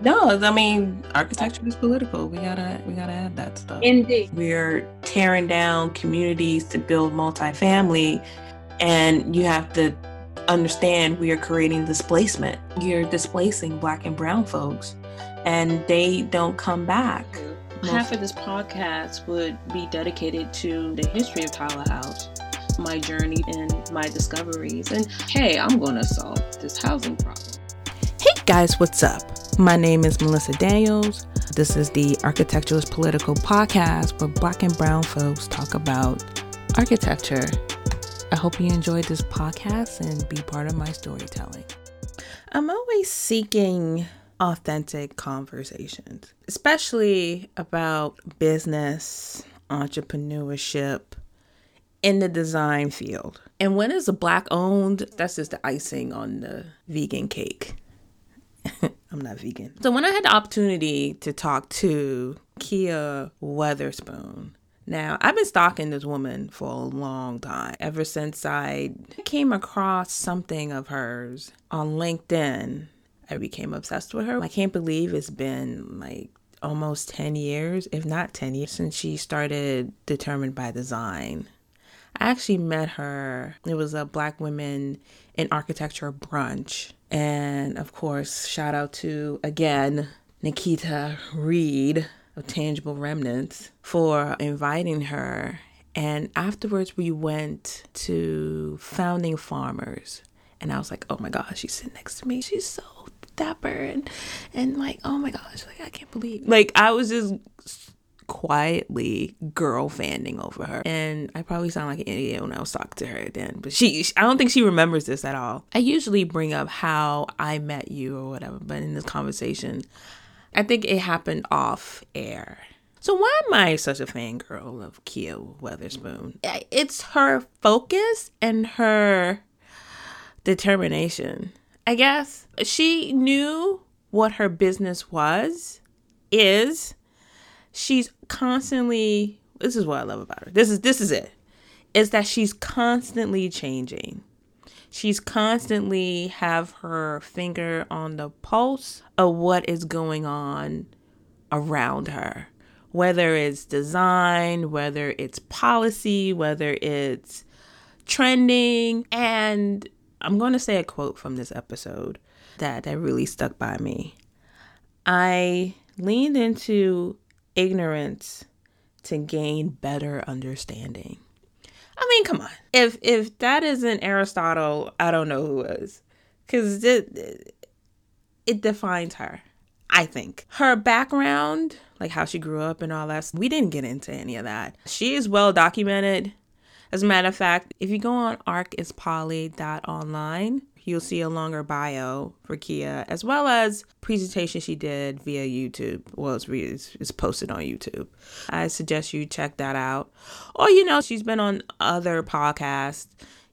No, I mean architecture is political. We gotta we gotta add that stuff. Indeed. We're tearing down communities to build multifamily and you have to understand we are creating displacement. You're displacing black and brown folks and they don't come back. Half of this podcast would be dedicated to the history of Tyler House, my journey and my discoveries. And hey, I'm gonna solve this housing problem. Hey guys, what's up? My name is Melissa Daniels. This is the Architecture Is Political Podcast where black and brown folks talk about architecture. I hope you enjoyed this podcast and be part of my storytelling. I'm always seeking authentic conversations, especially about business, entrepreneurship in the design field. And when it's a black owned, that's just the icing on the vegan cake. I'm not vegan. So when I had the opportunity to talk to Kia Weatherspoon, now, I've been stalking this woman for a long time, ever since I came across something of hers on LinkedIn. I became obsessed with her. I can't believe it's been like almost 10 years, if not 10 years, since she started Determined by Design. I actually met her. It was a Black Women in Architecture brunch. And of course, shout out to again Nikita Reed of Tangible Remnants for inviting her. And afterwards, we went to Founding Farmers. And I was like, oh my gosh, she's sitting next to me. She's so dapper. And, and like, oh my gosh, like, I can't believe. Like, I was just quietly girl fanning over her. And I probably sound like an idiot when I was talking to her then, but she, I don't think she remembers this at all. I usually bring up how I met you or whatever, but in this conversation, I think it happened off air. So why am I such a fangirl of Kia Weatherspoon? It's her focus and her determination. I guess she knew what her business was, is. She's constantly this is what I love about her. This is this is it. Is that she's constantly changing she's constantly have her finger on the pulse of what is going on around her whether it's design whether it's policy whether it's trending and i'm going to say a quote from this episode that that really stuck by me i leaned into ignorance to gain better understanding I mean, come on. If if that isn't Aristotle, I don't know who is, because it it defines her. I think her background, like how she grew up and all that, we didn't get into any of that. She is well documented. As a matter of fact, if you go on arcispoly.online, you'll see a longer bio for Kia, as well as presentation she did via YouTube. Well, it's, it's posted on YouTube. I suggest you check that out. Or, you know, she's been on other podcasts.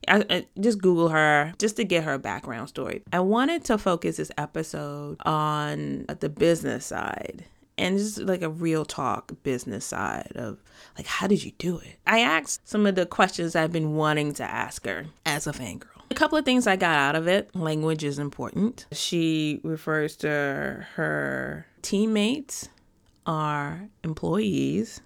I, I, just Google her just to get her background story. I wanted to focus this episode on the business side and just like a real talk business side of like how did you do it i asked some of the questions i've been wanting to ask her as a fangirl a couple of things I got out of it. Language is important. She refers to her teammates, our employees,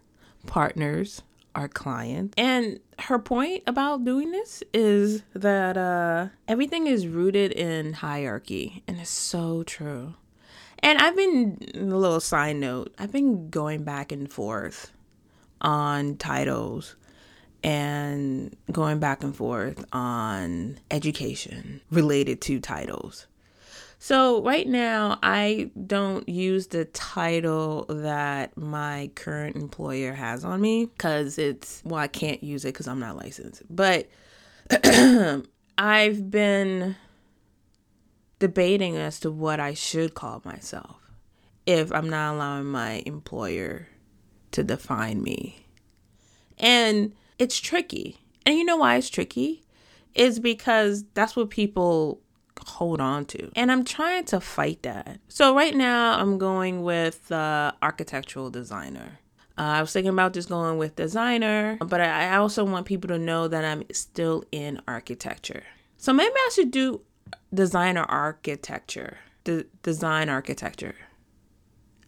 partners, our clients. And her point about doing this is that uh, everything is rooted in hierarchy, and it's so true. And I've been, a little side note, I've been going back and forth on titles and going back and forth on education related to titles. So, right now, I don't use the title that my current employer has on me because it's, well, I can't use it because I'm not licensed. But I've been debating as to what I should call myself if I'm not allowing my employer to define me. And it's tricky. And you know why it's tricky? Is because that's what people hold on to. And I'm trying to fight that. So right now I'm going with uh, architectural designer. Uh, I was thinking about just going with designer, but I, I also want people to know that I'm still in architecture. So maybe I should do designer architecture, design architecture.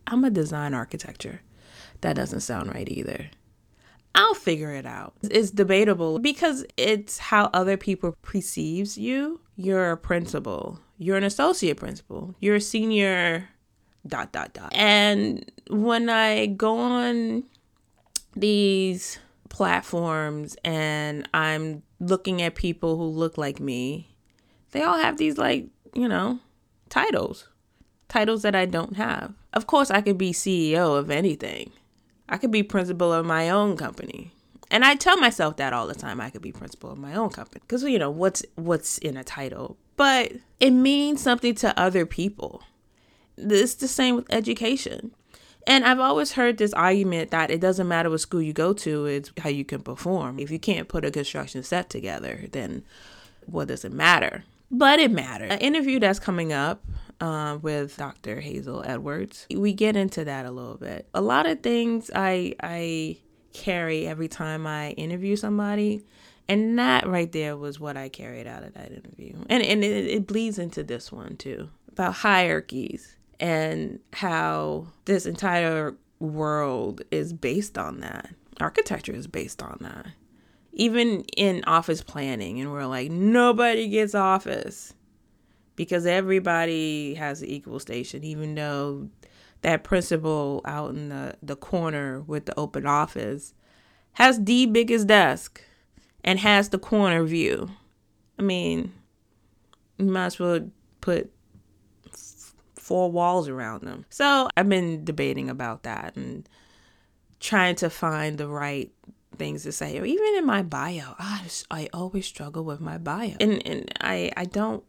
I'm a design architecture. That doesn't sound right either. I'll figure it out. It's debatable because it's how other people perceives you. You're a principal. You're an associate principal. You're a senior dot dot dot. And when I go on these platforms and I'm looking at people who look like me, they all have these like, you know, titles. Titles that I don't have. Of course I could be CEO of anything I could be principal of my own company. And I tell myself that all the time. I could be principal of my own company because you know what's what's in a title, but it means something to other people. It's the same with education. And I've always heard this argument that it doesn't matter what school you go to, it's how you can perform. If you can't put a construction set together, then what does it matter? But it matters. An interview that's coming up uh, with Dr. Hazel Edwards. We get into that a little bit. A lot of things I I carry every time I interview somebody, and that right there was what I carried out of that interview, and and it, it bleeds into this one too about hierarchies and how this entire world is based on that. Architecture is based on that. Even in office planning, and we're like, nobody gets office because everybody has an equal station, even though that principal out in the, the corner with the open office has the biggest desk and has the corner view. I mean, you might as well put four walls around them. So I've been debating about that and trying to find the right things to say or even in my bio I, I always struggle with my bio and, and I, I don't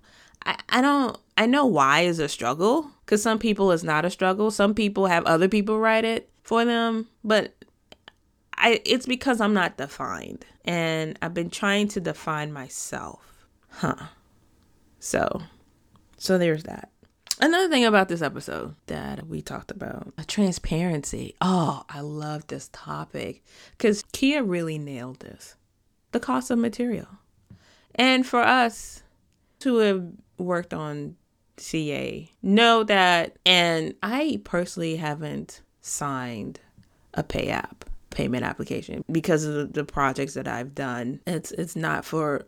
I, I don't I know why is a struggle because some people it's not a struggle. Some people have other people write it for them, but I it's because I'm not defined and I've been trying to define myself. Huh. So so there's that. Another thing about this episode that we talked about transparency. Oh, I love this topic because Kia really nailed this the cost of material. And for us who have worked on CA know that, and I personally haven't signed a pay app payment application because of the projects that I've done. It's it's not for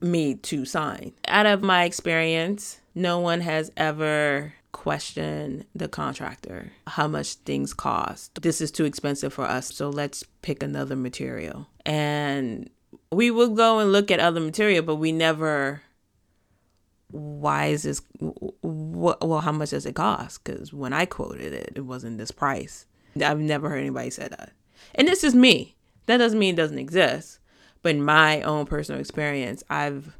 me to sign. Out of my experience, no one has ever questioned the contractor how much things cost. This is too expensive for us, so let's pick another material. And we will go and look at other material, but we never why is this well how much does it cost because when i quoted it it wasn't this price i've never heard anybody say that and this is me that doesn't mean it doesn't exist but in my own personal experience i've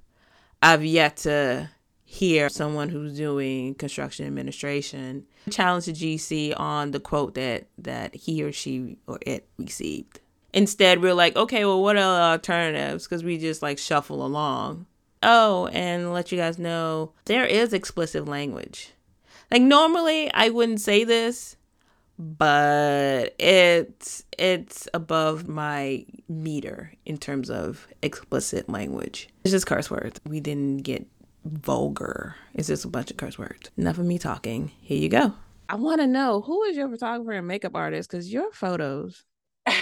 i've yet to hear someone who's doing construction administration challenge the gc on the quote that that he or she or it received instead we're like okay well what are alternatives because we just like shuffle along Oh, and let you guys know there is explicit language. Like normally I wouldn't say this, but it's it's above my meter in terms of explicit language. It's just curse words. We didn't get vulgar. It's just a bunch of curse words. Enough of me talking. Here you go. I want to know who is your photographer and makeup artist because your photos.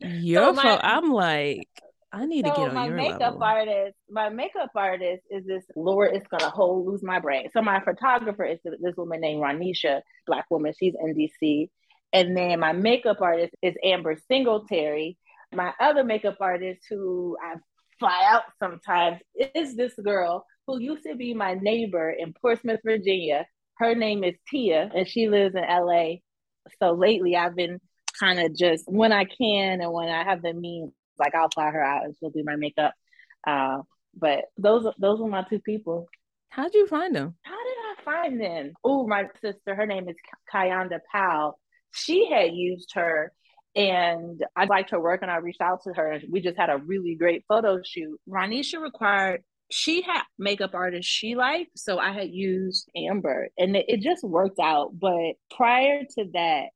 your so my, photo. I'm like, I need so to get on my your makeup level. artist. My makeup artist is this Lord. It's gonna hold lose my brain. So my photographer is this woman named Ronisha, black woman. She's in DC, and then my makeup artist is Amber Singletary. My other makeup artist, who I fly out sometimes, is this girl who used to be my neighbor in Portsmouth, Virginia. Her name is Tia, and she lives in LA. So lately, I've been kind of just when I can and when I have the means like I'll fly her out and she'll do my makeup. Uh, but those those were my two people. How'd you find them? How did I find them? Oh, my sister, her name is Kayanda Powell. She had used her and I liked her work and I reached out to her and we just had a really great photo shoot. Ronisha required she had makeup artists she liked, so I had used Amber and it, it just worked out. But prior to that,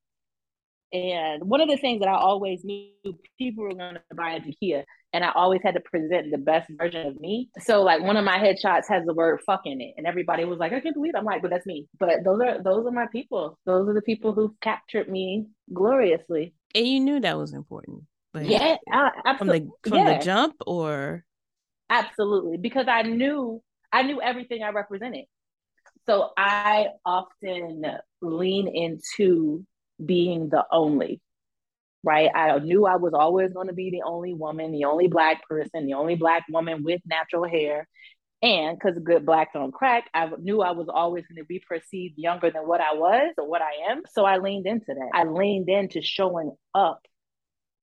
and one of the things that I always knew people were going to buy a Kia and I always had to present the best version of me. So like one of my headshots has the word fuck in it. And everybody was like, I can't believe it. I'm like, but that's me. But those are those are my people. Those are the people who captured me gloriously. And you knew that was important. Like, yeah, absolutely. From the from yeah. the jump or absolutely. Because I knew I knew everything I represented. So I often lean into being the only right? I knew I was always going to be the only woman, the only black person, the only black woman with natural hair. And because good black don't crack, I knew I was always going to be perceived younger than what I was or what I am. So I leaned into that. I leaned into showing up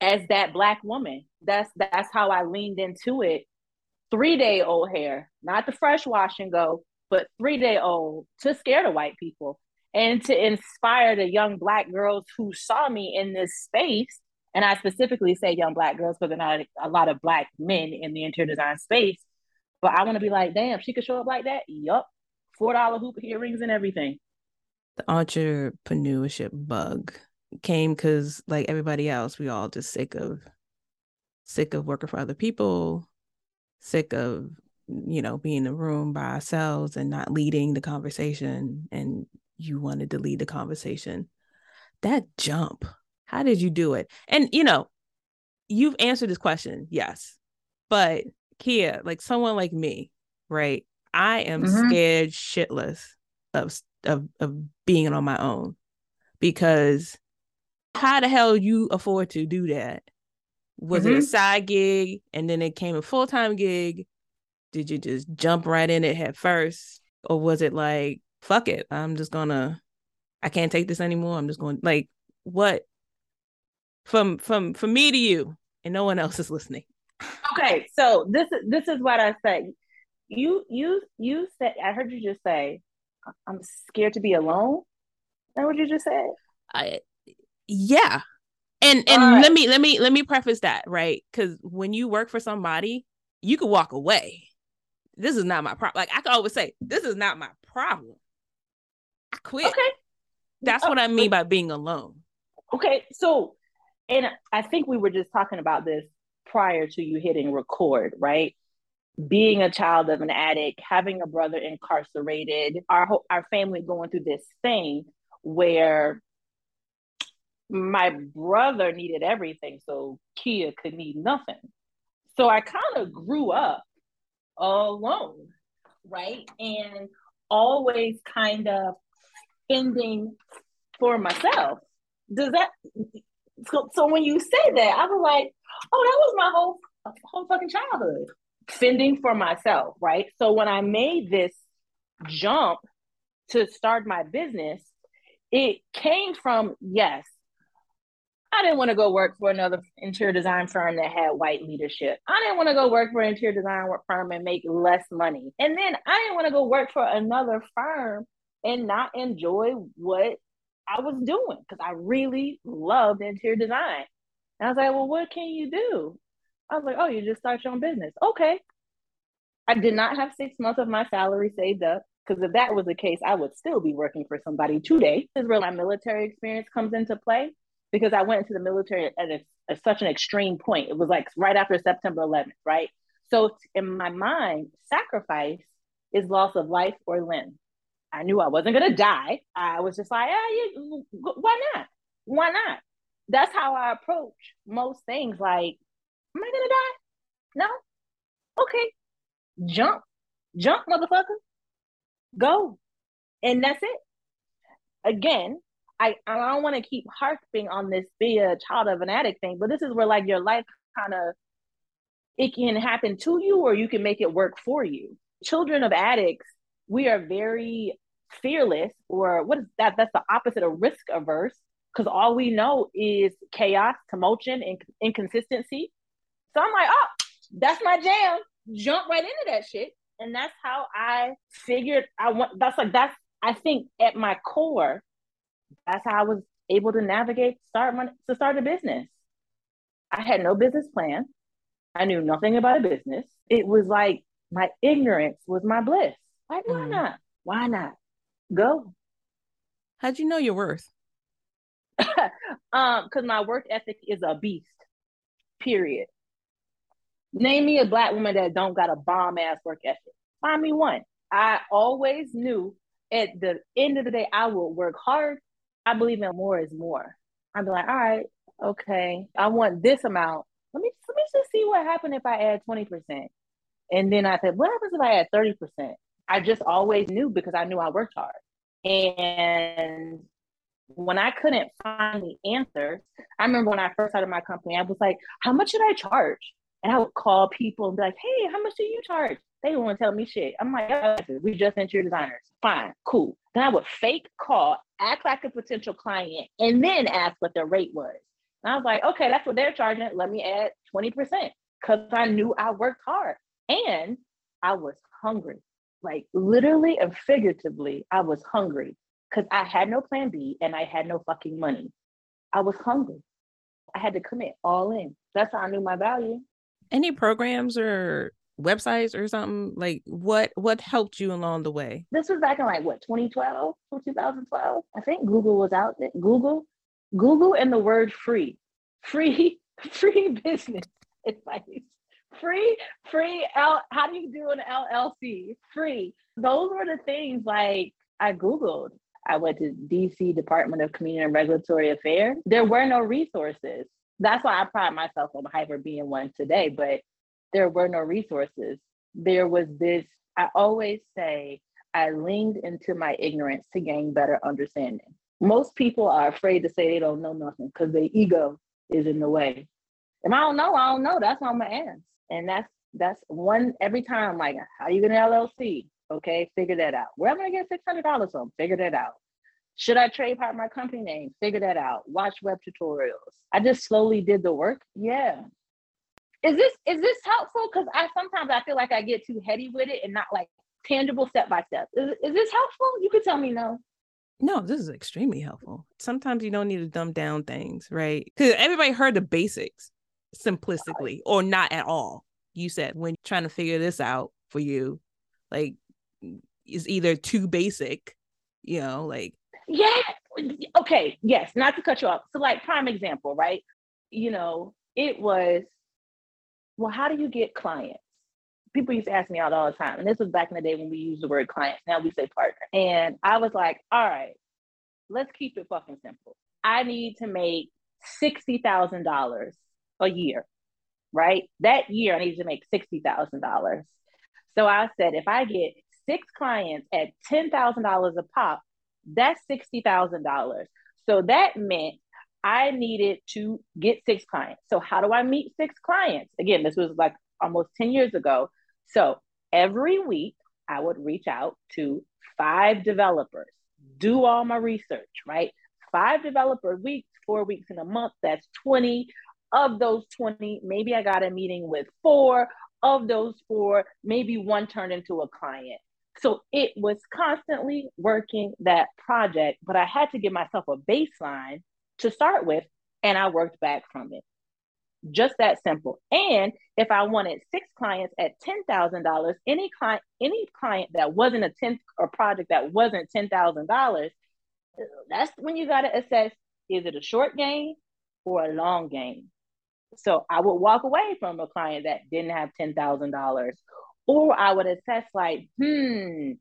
as that black woman. That's that's how I leaned into it. Three day old hair, not the fresh wash and go, but three day old to scare the white people and to inspire the young black girls who saw me in this space and i specifically say young black girls because there are not a lot of black men in the interior design space but i want to be like damn she could show up like that yup four dollar hoop earrings and everything the entrepreneurship bug came because like everybody else we all just sick of sick of working for other people sick of you know being in a room by ourselves and not leading the conversation and you wanted to lead the conversation. That jump, how did you do it? And you know, you've answered this question, yes. But Kia, like someone like me, right? I am mm-hmm. scared shitless of, of of being on my own because how the hell you afford to do that? Was mm-hmm. it a mm-hmm. side gig and then it came a full time gig? Did you just jump right in it head first? Or was it like fuck it. I'm just gonna I can't take this anymore. I'm just going like what from from from me to you and no one else is listening. Okay, so this is this is what I say. You you you said I heard you just say I'm scared to be alone. That what you just said? I yeah. And and right. let me let me let me preface that, right? Cuz when you work for somebody, you could walk away. This is not my problem. Like I can always say, this is not my problem. I quit. Okay. That's oh, what I oh, mean by being alone. Okay. So, and I think we were just talking about this prior to you hitting record, right? Being a child of an addict, having a brother incarcerated, our our family going through this thing where my brother needed everything, so Kia could need nothing. So I kind of grew up alone, right? And always kind of ending for myself. Does that so, so when you say that, I was like, oh, that was my whole whole fucking childhood. Fending for myself, right? So when I made this jump to start my business, it came from yes, I didn't want to go work for another interior design firm that had white leadership. I didn't want to go work for an interior design firm and make less money. And then I didn't want to go work for another firm and not enjoy what I was doing because I really loved interior design. And I was like, well, what can you do? I was like, oh, you just start your own business. Okay. I did not have six months of my salary saved up because if that was the case, I would still be working for somebody today. This is where my military experience comes into play because I went into the military at, a, at such an extreme point. It was like right after September 11th, right? So in my mind, sacrifice is loss of life or limb. I knew I wasn't gonna die. I was just like, yeah, yeah, why not? Why not? That's how I approach most things. Like, am I gonna die? No. Okay. Jump, jump, motherfucker. Go, and that's it. Again, I I don't want to keep harping on this be a child of an addict thing, but this is where like your life kind of it can happen to you or you can make it work for you. Children of addicts we are very fearless or what is that? That's the opposite of risk averse because all we know is chaos commotion and inconsistency. So i'm like oh that's my jam. Jump right into that shit. And that's how i figured i want that's like that's i think at my core that's how i was able to navigate start my to start a business. I had no business plan. I knew nothing about a business. It was like my ignorance was my bliss like, why mm. not? Why not? Go. How'd you know your worth? um, because my work ethic is a beast. Period. Name me a black woman that don't got a bomb ass work ethic. Find me one. I always knew at the end of the day, I will work hard. I believe in more is more. I'd be like, all right, okay, I want this amount. Let me let me just see what happened if I add 20%. And then I said, what happens if I add 30%? I just always knew because I knew I worked hard. And when I couldn't find the answers, I remember when I first started my company, I was like, how much should I charge? And I would call people and be like, hey, how much do you charge? They not tell me shit. I'm like, oh, we just interior designers. Fine, cool. Then I would fake call, act like a potential client, and then ask what their rate was. And I was like, okay, that's what they're charging. Let me add 20% because I knew I worked hard and I was hungry. Like literally and figuratively, I was hungry because I had no plan B and I had no fucking money. I was hungry. I had to commit all in. That's how I knew my value. Any programs or websites or something like what what helped you along the way this was back in like what 2012 or 2012 i think google was out there google google and the word free free free business advice free free L, how do you do an llc free those were the things like i googled i went to dc department of community and regulatory affairs there were no resources that's why i pride myself on hyper being one today but there were no resources. There was this, I always say, I leaned into my ignorance to gain better understanding. Most people are afraid to say they don't know nothing because their ego is in the way. If I don't know, I don't know. That's what I'm gonna ask. And that's that's one every time like how are you get an LLC? Okay, figure that out. Where am I gonna get six hundred dollars from? Figure that out. Should I trademark my company name? Figure that out. Watch web tutorials. I just slowly did the work. Yeah, is this is this helpful? Because I sometimes I feel like I get too heady with it and not like tangible step by step. Is, is this helpful? You could tell me no. No, this is extremely helpful. Sometimes you don't need to dumb down things, right? Because everybody heard the basics simplistically or not at all. You said when trying to figure this out for you, like is either too basic, you know, like yeah. Okay, yes, not to cut you off. So like prime example, right? You know, it was well, how do you get clients? People used to ask me out all the time. And this was back in the day when we used the word clients. Now we say partner. And I was like, all right, let's keep it fucking simple. I need to make $60,000 a year, right? That year, I needed to make $60,000. So I said, if I get six clients at $10,000 a pop, that's $60,000. So that meant I needed to get six clients. So, how do I meet six clients? Again, this was like almost 10 years ago. So, every week I would reach out to five developers, do all my research, right? Five developer weeks, four weeks in a month, that's 20. Of those 20, maybe I got a meeting with four. Of those four, maybe one turned into a client. So it was constantly working that project, but I had to give myself a baseline to start with, and I worked back from it. Just that simple. And if I wanted six clients at ten thousand dollars, any client, any client that wasn't a tenth or project that wasn't ten thousand dollars, that's when you got to assess: is it a short game or a long game? So I would walk away from a client that didn't have ten thousand dollars, or I would assess like, hmm,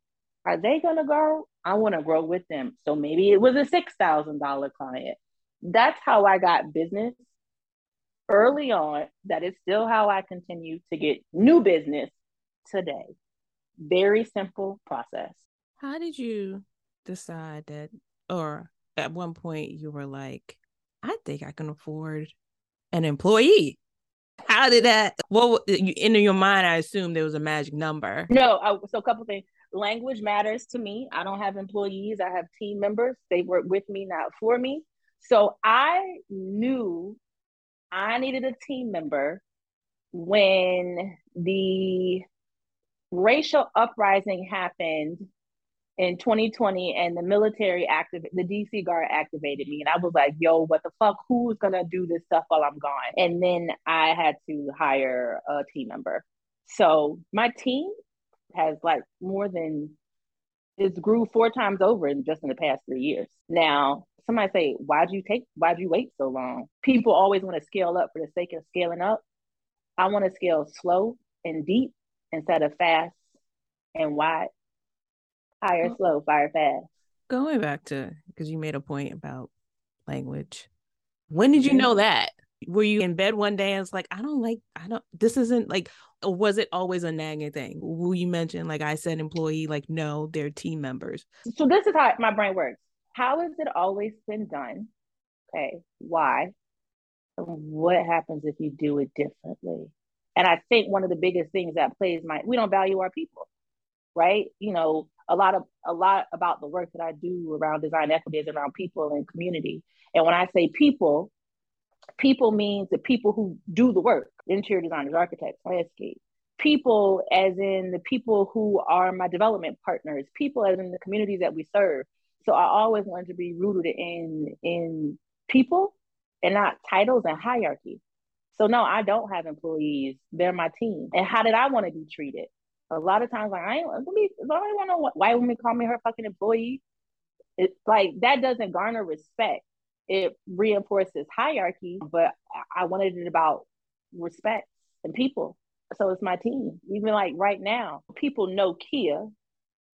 are they gonna grow? I want to grow with them. So maybe it was a six thousand dollar client that's how I got business early on. That is still how I continue to get new business today. Very simple process. How did you decide that, or at one point you were like, I think I can afford an employee? How did that? What in your mind? I assume there was a magic number. No, I, so a couple things. Language matters to me. I don't have employees. I have team members. They work with me, not for me. So I knew I needed a team member when the racial uprising happened in 2020 and the military active the DC guard activated me and I was like, yo, what the fuck? Who's gonna do this stuff while I'm gone? And then I had to hire a team member. So my team has like more than it's grew four times over in just in the past three years. Now, somebody say, why'd you take, why'd you wait so long? People always want to scale up for the sake of scaling up. I want to scale slow and deep instead of fast and wide. Higher, slow, fire fast. Going back to because you made a point about language. When did you mm-hmm. know that? Were you in bed one day and it's like, I don't like, I don't, this isn't like, was it always a nagging thing? Will you mention, like I said, employee, like, no, they're team members? So this is how my brain works. How has it always been done? Okay. Why? What happens if you do it differently? And I think one of the biggest things that plays my, we don't value our people, right? You know, a lot of a lot about the work that I do around design equity is around people and community. And when I say people, people means the people who do the work, interior designers, architects, landscape. People as in the people who are my development partners, people as in the communities that we serve. So I always wanted to be rooted in in people and not titles and hierarchy. So no, I don't have employees. They're my team. And how did I want to be treated? A lot of times, like I ain't. Don't want to know why women call me her fucking employee. It's like that doesn't garner respect. It reinforces hierarchy, but I wanted it about respect and people. So it's my team. Even like right now, people know Kia,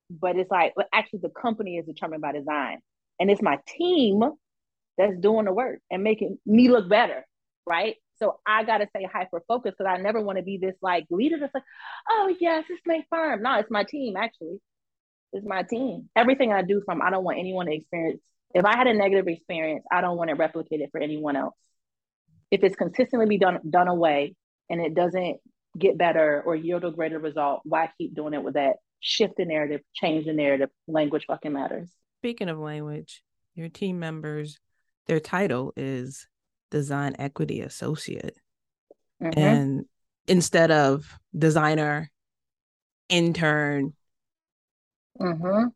but it's like actually the company is determined by design, and it's my team that's doing the work and making me look better, right? So I gotta stay hyper focused because I never want to be this like leader that's like, oh yes, it's my firm. No, it's my team actually. It's my team. Everything I do from I don't want anyone to experience. If I had a negative experience, I don't want it for anyone else. If it's consistently be done done away and it doesn't get better or yield a greater result, why keep doing it with that? Shift the narrative, change the narrative. Language fucking matters. Speaking of language, your team members, their title is design equity associate. Mm-hmm. And instead of designer, intern. Mm-hmm.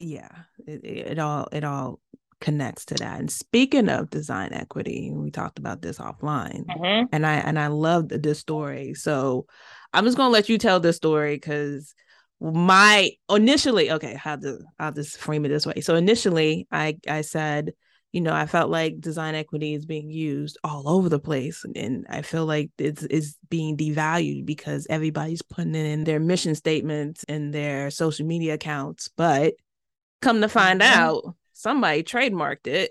Yeah, it, it all it all connects to that. And speaking of design equity, we talked about this offline, mm-hmm. and I and I loved this story. So I'm just gonna let you tell this story because my initially okay, how to I'll just frame it this way. So initially, I I said you know, I felt like design equity is being used all over the place. And I feel like it's, it's being devalued because everybody's putting it in their mission statements and their social media accounts. But come to find mm-hmm. out, somebody trademarked it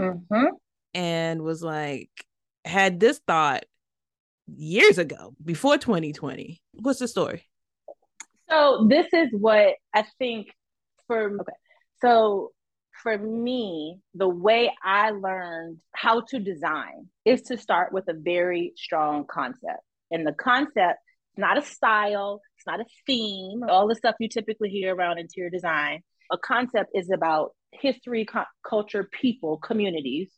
mm-hmm. and was like, had this thought years ago, before 2020. What's the story? So, this is what I think for, okay. So, for me, the way I learned how to design is to start with a very strong concept. And the concept is not a style, it's not a theme, all the stuff you typically hear around interior design. A concept is about history, co- culture, people, communities.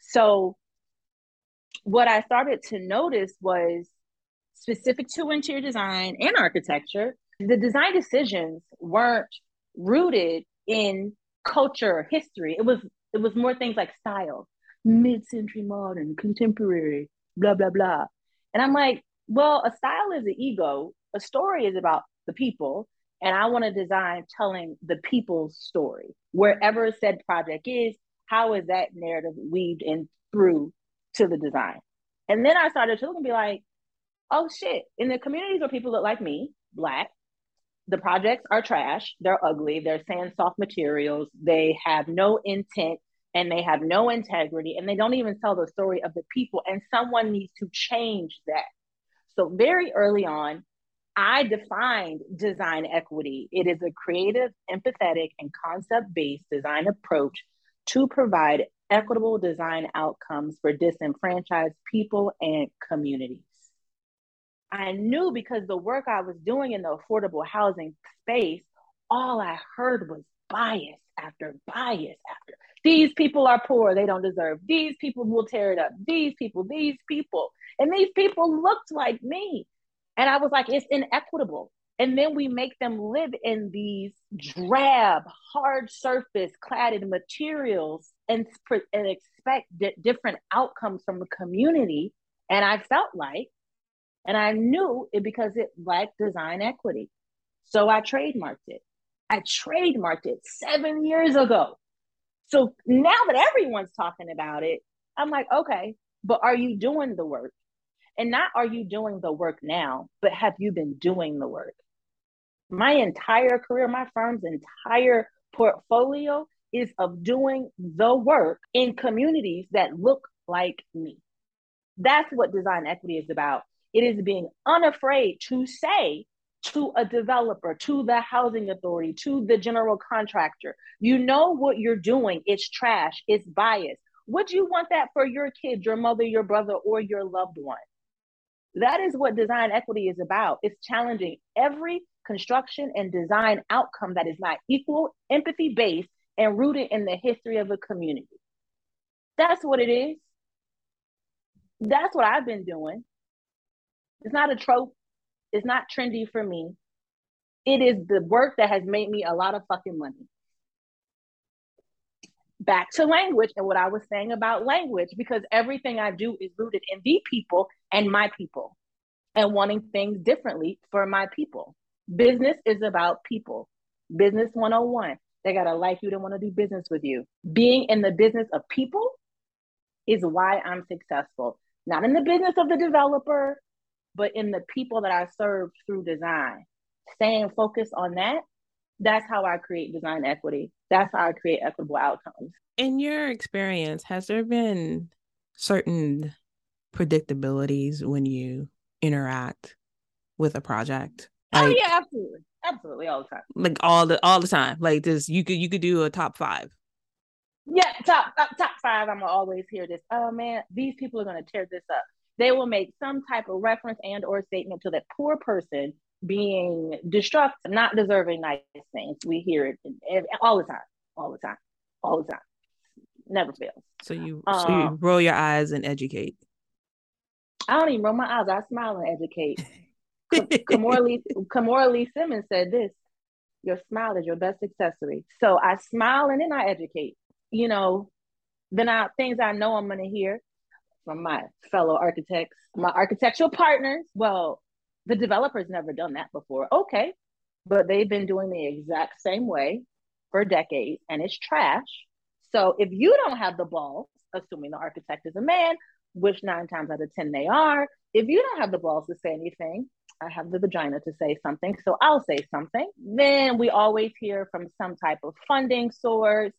So, what I started to notice was specific to interior design and architecture, the design decisions weren't rooted in culture, history. It was it was more things like style, mid-century modern, contemporary, blah blah blah. And I'm like, well, a style is an ego. A story is about the people, and I want to design telling the people's story wherever said project is. How is that narrative weaved in through to the design? And then I started to look and be like, oh shit, in the communities where people look like me, black, the projects are trash. They're ugly. They're sand soft materials. They have no intent and they have no integrity and they don't even tell the story of the people. And someone needs to change that. So, very early on, I defined design equity. It is a creative, empathetic, and concept based design approach to provide equitable design outcomes for disenfranchised people and communities. I knew because the work I was doing in the affordable housing space, all I heard was bias after bias after. These people are poor, they don't deserve. These people will tear it up. These people, these people. And these people looked like me. And I was like, it's inequitable. And then we make them live in these drab, hard surface cladded materials and, and expect different outcomes from the community. And I felt like and I knew it because it lacked design equity. So I trademarked it. I trademarked it seven years ago. So now that everyone's talking about it, I'm like, okay, but are you doing the work? And not are you doing the work now, but have you been doing the work? My entire career, my firm's entire portfolio is of doing the work in communities that look like me. That's what design equity is about. It is being unafraid to say to a developer, to the housing authority, to the general contractor, you know what you're doing. It's trash, it's bias. Would you want that for your kids, your mother, your brother, or your loved one? That is what design equity is about. It's challenging every construction and design outcome that is not equal, empathy based, and rooted in the history of a community. That's what it is. That's what I've been doing. It's not a trope. It's not trendy for me. It is the work that has made me a lot of fucking money. Back to language and what I was saying about language, because everything I do is rooted in the people and my people and wanting things differently for my people. Business is about people. Business 101. They got to like you to want to do business with you. Being in the business of people is why I'm successful. Not in the business of the developer, but in the people that I serve through design. Staying focused on that, that's how I create design equity. That's how I create equitable outcomes. In your experience, has there been certain predictabilities when you interact with a project? Oh, like, oh yeah, absolutely. Absolutely all the time. Like all the all the time. Like this you could you could do a top five. Yeah, top top, top five. I'm gonna always hear this. Oh man, these people are gonna tear this up. They will make some type of reference and or statement to that poor person being destructive, not deserving nice things. We hear it all the time, all the time, all the time. Never fails. So you um, so you um, roll your eyes and educate. I don't even roll my eyes. I smile and educate. Kimora Lee, Kimora Lee Simmons said this your smile is your best accessory. So I smile and then I educate. You know, then I things I know I'm gonna hear from my fellow architects, my architectural partners. Well, the developer's never done that before. Okay. But they've been doing the exact same way for decades and it's trash. So if you don't have the balls, assuming the architect is a man, which nine times out of 10 they are, if you don't have the balls to say anything, I have the vagina to say something, so I'll say something. Then we always hear from some type of funding source.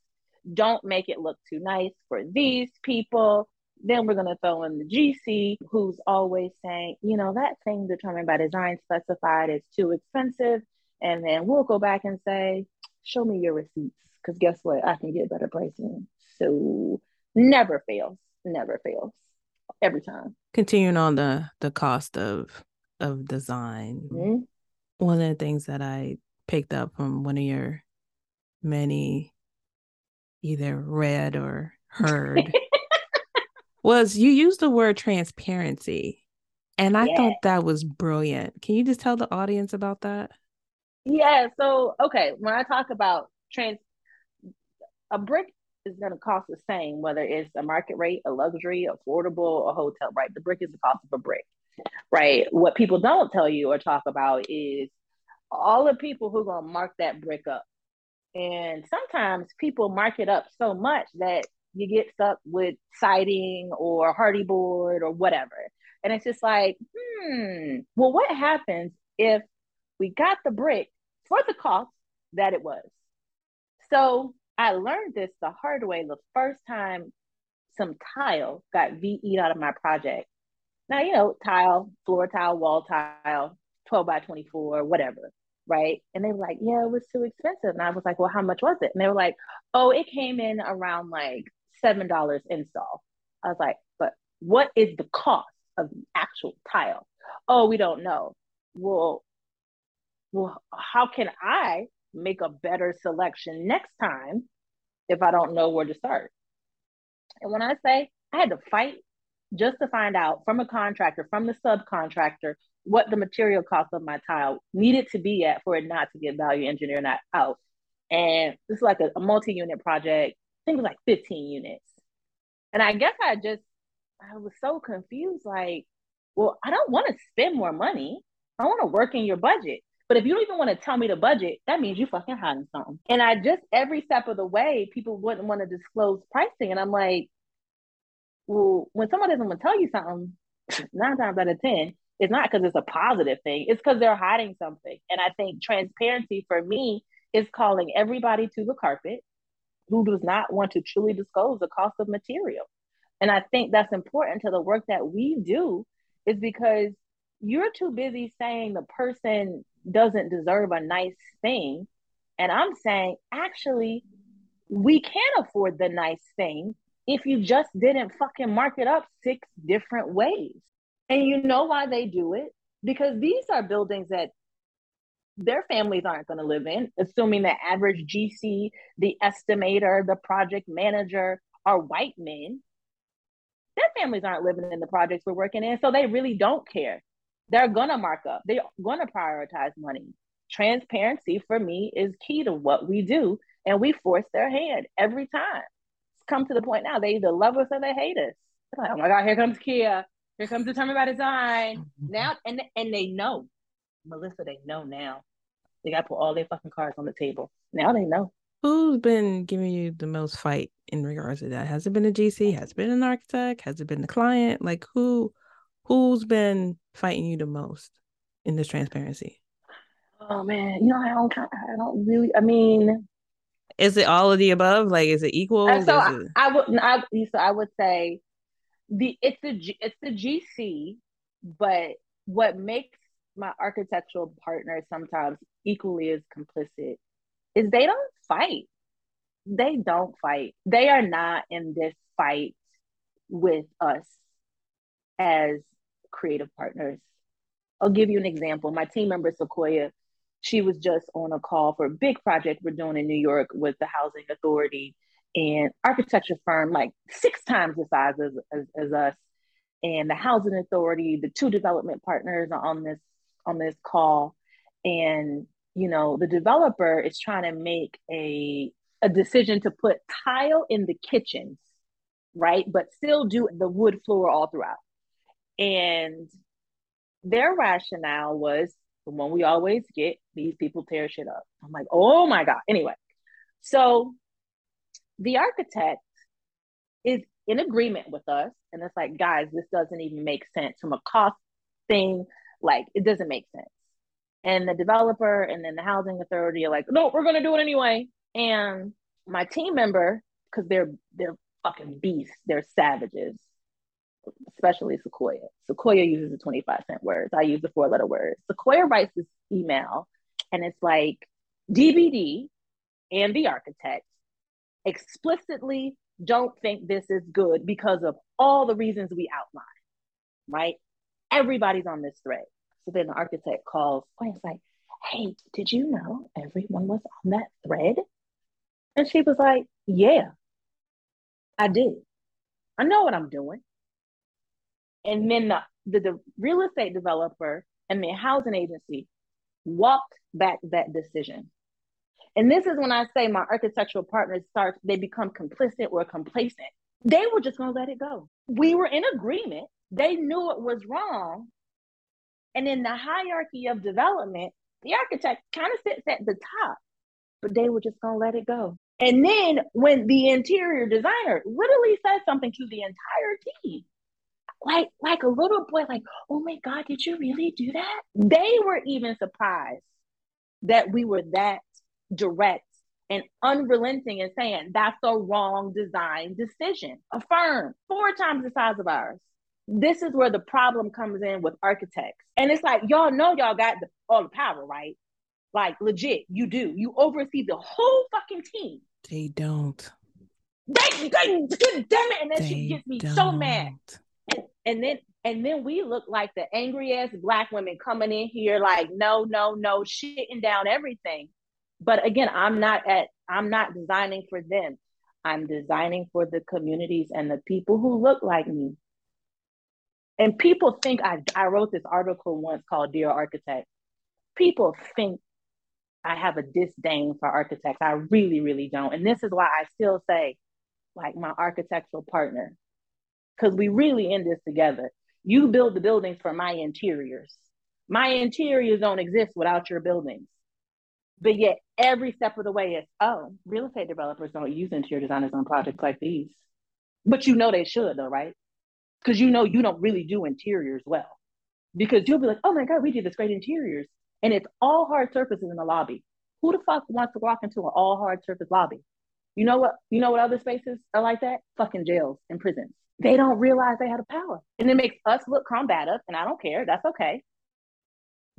Don't make it look too nice for these people. Then we're going to throw in the GC, who's always saying, you know, that thing determined by design specified is too expensive. And then we'll go back and say, show me your receipts, because guess what? I can get better pricing. So never fails, never fails, every time. Continuing on the the cost of of design. Mm-hmm. One of the things that I picked up from one of your many either read or heard was you used the word transparency. And I yeah. thought that was brilliant. Can you just tell the audience about that? Yeah. So, okay, when I talk about trans, a brick is going to cost the same, whether it's a market rate, a luxury, affordable, a hotel, right? The brick is the cost of a brick right? What people don't tell you or talk about is all the people who are going to mark that brick up. And sometimes people mark it up so much that you get stuck with siding or Hardie board or whatever. And it's just like, hmm, well, what happens if we got the brick for the cost that it was? So I learned this the hard way the first time some tile got VE'd out of my project. Now, you know, tile, floor tile, wall tile, 12 by 24, whatever. Right. And they were like, yeah, it was too expensive. And I was like, well, how much was it? And they were like, oh, it came in around like $7 install. I was like, but what is the cost of the actual tile? Oh, we don't know. Well, well, how can I make a better selection next time if I don't know where to start? And when I say I had to fight just to find out from a contractor, from the subcontractor, what the material cost of my tile needed to be at for it not to get value engineered not out. And this is like a, a multi-unit project. I think it was like 15 units. And I guess I just I was so confused, like, well, I don't want to spend more money. I want to work in your budget. But if you don't even want to tell me the budget, that means you fucking hiding something. And I just every step of the way, people wouldn't want to disclose pricing. And I'm like, well, when someone doesn't want to tell you something, nine times out of 10, it's not because it's a positive thing, it's because they're hiding something. And I think transparency for me is calling everybody to the carpet who does not want to truly disclose the cost of material. And I think that's important to the work that we do, is because you're too busy saying the person doesn't deserve a nice thing. And I'm saying, actually, we can afford the nice thing if you just didn't fucking mark it up six different ways. And you know why they do it? Because these are buildings that their families aren't going to live in, assuming the average GC, the estimator, the project manager are white men. Their families aren't living in the projects we're working in, so they really don't care. They're going to mark up, they're going to prioritize money. Transparency for me is key to what we do, and we force their hand every time. It's come to the point now, they either love us or they hate us. Like, oh my God, here comes Kia. Here comes the Determined by Design. Mm-hmm. Now, and, and they know Melissa, they know now. They got to put all their fucking cards on the table. Now they know. Who's been giving you the most fight in regards to that? Has it been a GC? Has it been an architect? Has it been the client? Like who who's been fighting you the most in this transparency? Oh man, you know I don't I don't really I mean is it all of the above? Like is it equal? So I, it... I, would I so I would say the it's the it's the GC, but what makes my architectural partner sometimes equally as complicit is they don't fight. They don't fight. They are not in this fight with us as creative partners. I'll give you an example. My team member Sequoia, she was just on a call for a big project we're doing in New York with the Housing Authority and architecture firm like six times the size as, as, as us and the housing authority the two development partners are on this on this call. And you know the developer is trying to make a a decision to put tile in the kitchens right? But still do the wood floor all throughout. And their rationale was the one we always get these people tear shit up. I'm like oh my god. Anyway so the architect is in agreement with us. And it's like guys this doesn't even make sense from a cost thing like it doesn't make sense. And the developer and then the housing authority are like, no, we're gonna do it anyway. And my team member, because they're they're fucking beasts, they're savages, especially Sequoia. Sequoia uses the 25 cent words. I use the four letter words. Sequoia writes this email and it's like DBD and the architect explicitly don't think this is good because of all the reasons we outlined, right? Everybody's on this thread. So then the architect calls it's like, hey, did you know everyone was on that thread? And she was like, yeah, I did. I know what I'm doing. And then the, the, the real estate developer and the housing agency walked back that decision. And this is when I say my architectural partners start, they become complicit or complacent. They were just gonna let it go. We were in agreement they knew it was wrong. And in the hierarchy of development, the architect kind of sits at the top, but they were just going to let it go. And then when the interior designer literally said something to the entire team, like like a little boy, like, oh my God, did you really do that? They were even surprised that we were that direct and unrelenting and saying that's a wrong design decision. A firm four times the size of ours this is where the problem comes in with architects. And it's like, y'all know y'all got the, all the power, right? Like, legit, you do. You oversee the whole fucking team. They don't. They, they damn it. And then shit gets me don't. so mad. And, and then and then we look like the angry ass black women coming in here like no no no shitting down everything but again i'm not at i'm not designing for them i'm designing for the communities and the people who look like me and people think I, I wrote this article once called Dear Architect. People think I have a disdain for architects. I really, really don't. And this is why I still say, like, my architectural partner, because we really in this together. You build the buildings for my interiors. My interiors don't exist without your buildings. But yet, every step of the way is, oh, real estate developers don't use interior designers on projects like these. But you know they should, though, right? Because you know you don't really do interiors well. Because you'll be like, oh my God, we do this great interiors. And it's all hard surfaces in the lobby. Who the fuck wants to walk into an all hard surface lobby? You know what? You know what other spaces are like that? Fucking jails and prisons. They don't realize they have the power. And it makes us look combative, and I don't care. That's okay.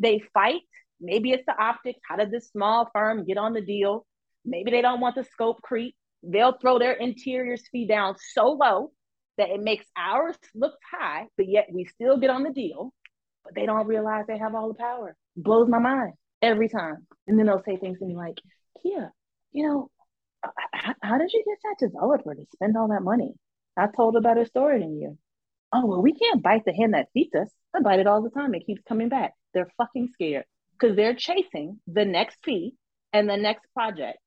They fight. Maybe it's the optics. How did this small firm get on the deal? Maybe they don't want the scope creep. They'll throw their interiors fee down so low that it makes ours look high, but yet we still get on the deal. But they don't realize they have all the power. Blows my mind every time. And then they'll say things to me like, Kia, you know, how, how did you get that developer to spend all that money? I told a better story than you. Oh, well, we can't bite the hand that feeds us. I bite it all the time. It keeps coming back. They're fucking scared because they're chasing the next fee and the next project.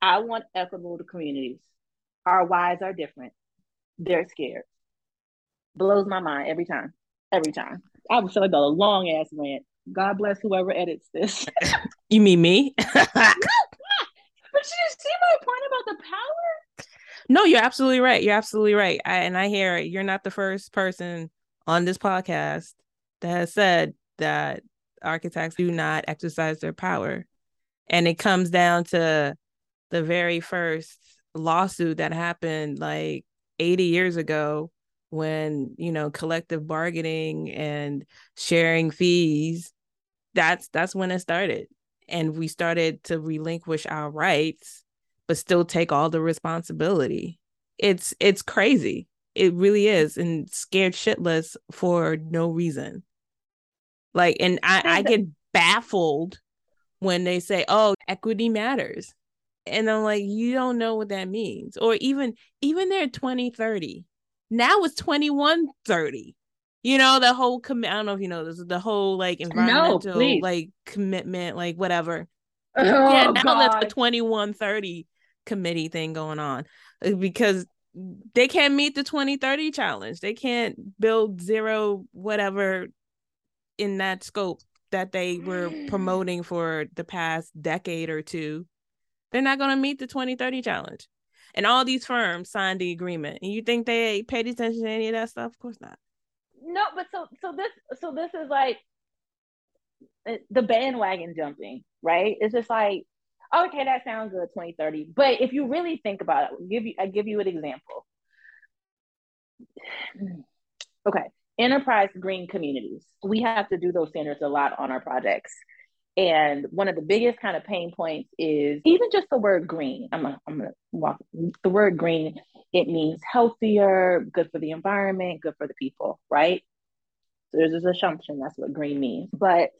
I want equitable communities. Our whys are different. They're scared. Blows my mind every time. Every time. I would feel like a long ass rant. God bless whoever edits this. you mean me? But you see my point about the power? No, you're absolutely right. You're absolutely right. I, and I hear it. You're not the first person on this podcast that has said that architects do not exercise their power. And it comes down to the very first lawsuit that happened like 80 years ago when, you know, collective bargaining and sharing fees that's that's when it started. And we started to relinquish our rights but still take all the responsibility. It's it's crazy. It really is and scared shitless for no reason. Like and i i get baffled when they say oh equity matters and i'm like you don't know what that means. Or even even their 2030 now it's 2130 you know the whole commit i don't know if you know this the whole like environmental no, like commitment like whatever. Oh, yeah now God. that's the 2130 committee thing going on uh, because they can't meet the 2030 challenge. They can't build zero whatever in that scope that they were promoting for the past decade or two they're not going to meet the 2030 challenge and all these firms signed the agreement and you think they paid attention to any of that stuff of course not no, but so so this so this is like uh, the bandwagon jumping, right? It's just like, okay, that sounds good, 2030. But if you really think about it, I'll give you I give you an example. Okay, enterprise green communities. We have to do those standards a lot on our projects. And one of the biggest kind of pain points is even just the word green. I'm gonna, I'm gonna walk the word green. It means healthier, good for the environment, good for the people, right? So there's this assumption that's what green means. But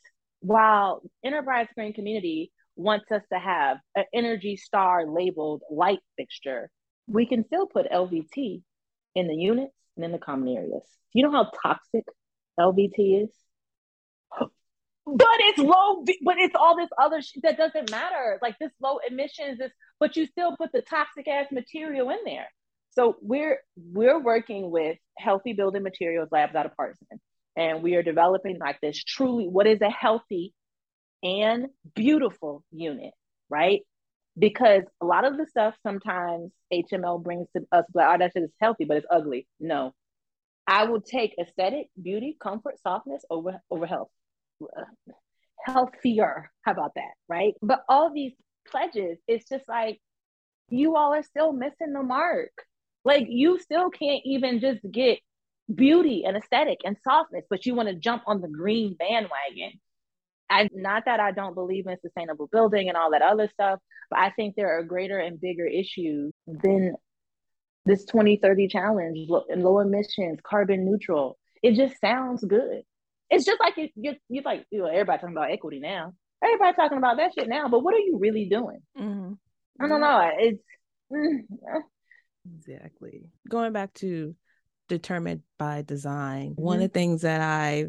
while Enterprise Green Community wants us to have an Energy Star labeled light fixture, we can still put LVT in the units and in the common areas. Do you know how toxic LVT is? But it's low but it's all this other shit that doesn't matter. Like this low emissions is but you still put the toxic ass material in there. So we're we're working with healthy building materials labs out of Parsons, and we are developing like this truly what is a healthy and beautiful unit right? Because a lot of the stuff sometimes hml brings to us like oh that shit is healthy but it's ugly. No. I will take aesthetic beauty comfort softness over over health Uh, healthier. How about that? Right. But all these pledges, it's just like you all are still missing the mark. Like you still can't even just get beauty and aesthetic and softness, but you want to jump on the green bandwagon. I not that I don't believe in sustainable building and all that other stuff, but I think there are greater and bigger issues than this 2030 challenge and low emissions, carbon neutral. It just sounds good it's just like you, you, you like you know, everybody talking about equity now. Everybody talking about that shit now, but what are you really doing? Mm-hmm. I don't know. It's mm, exactly going back to determined by design. Mm-hmm. One of the things that I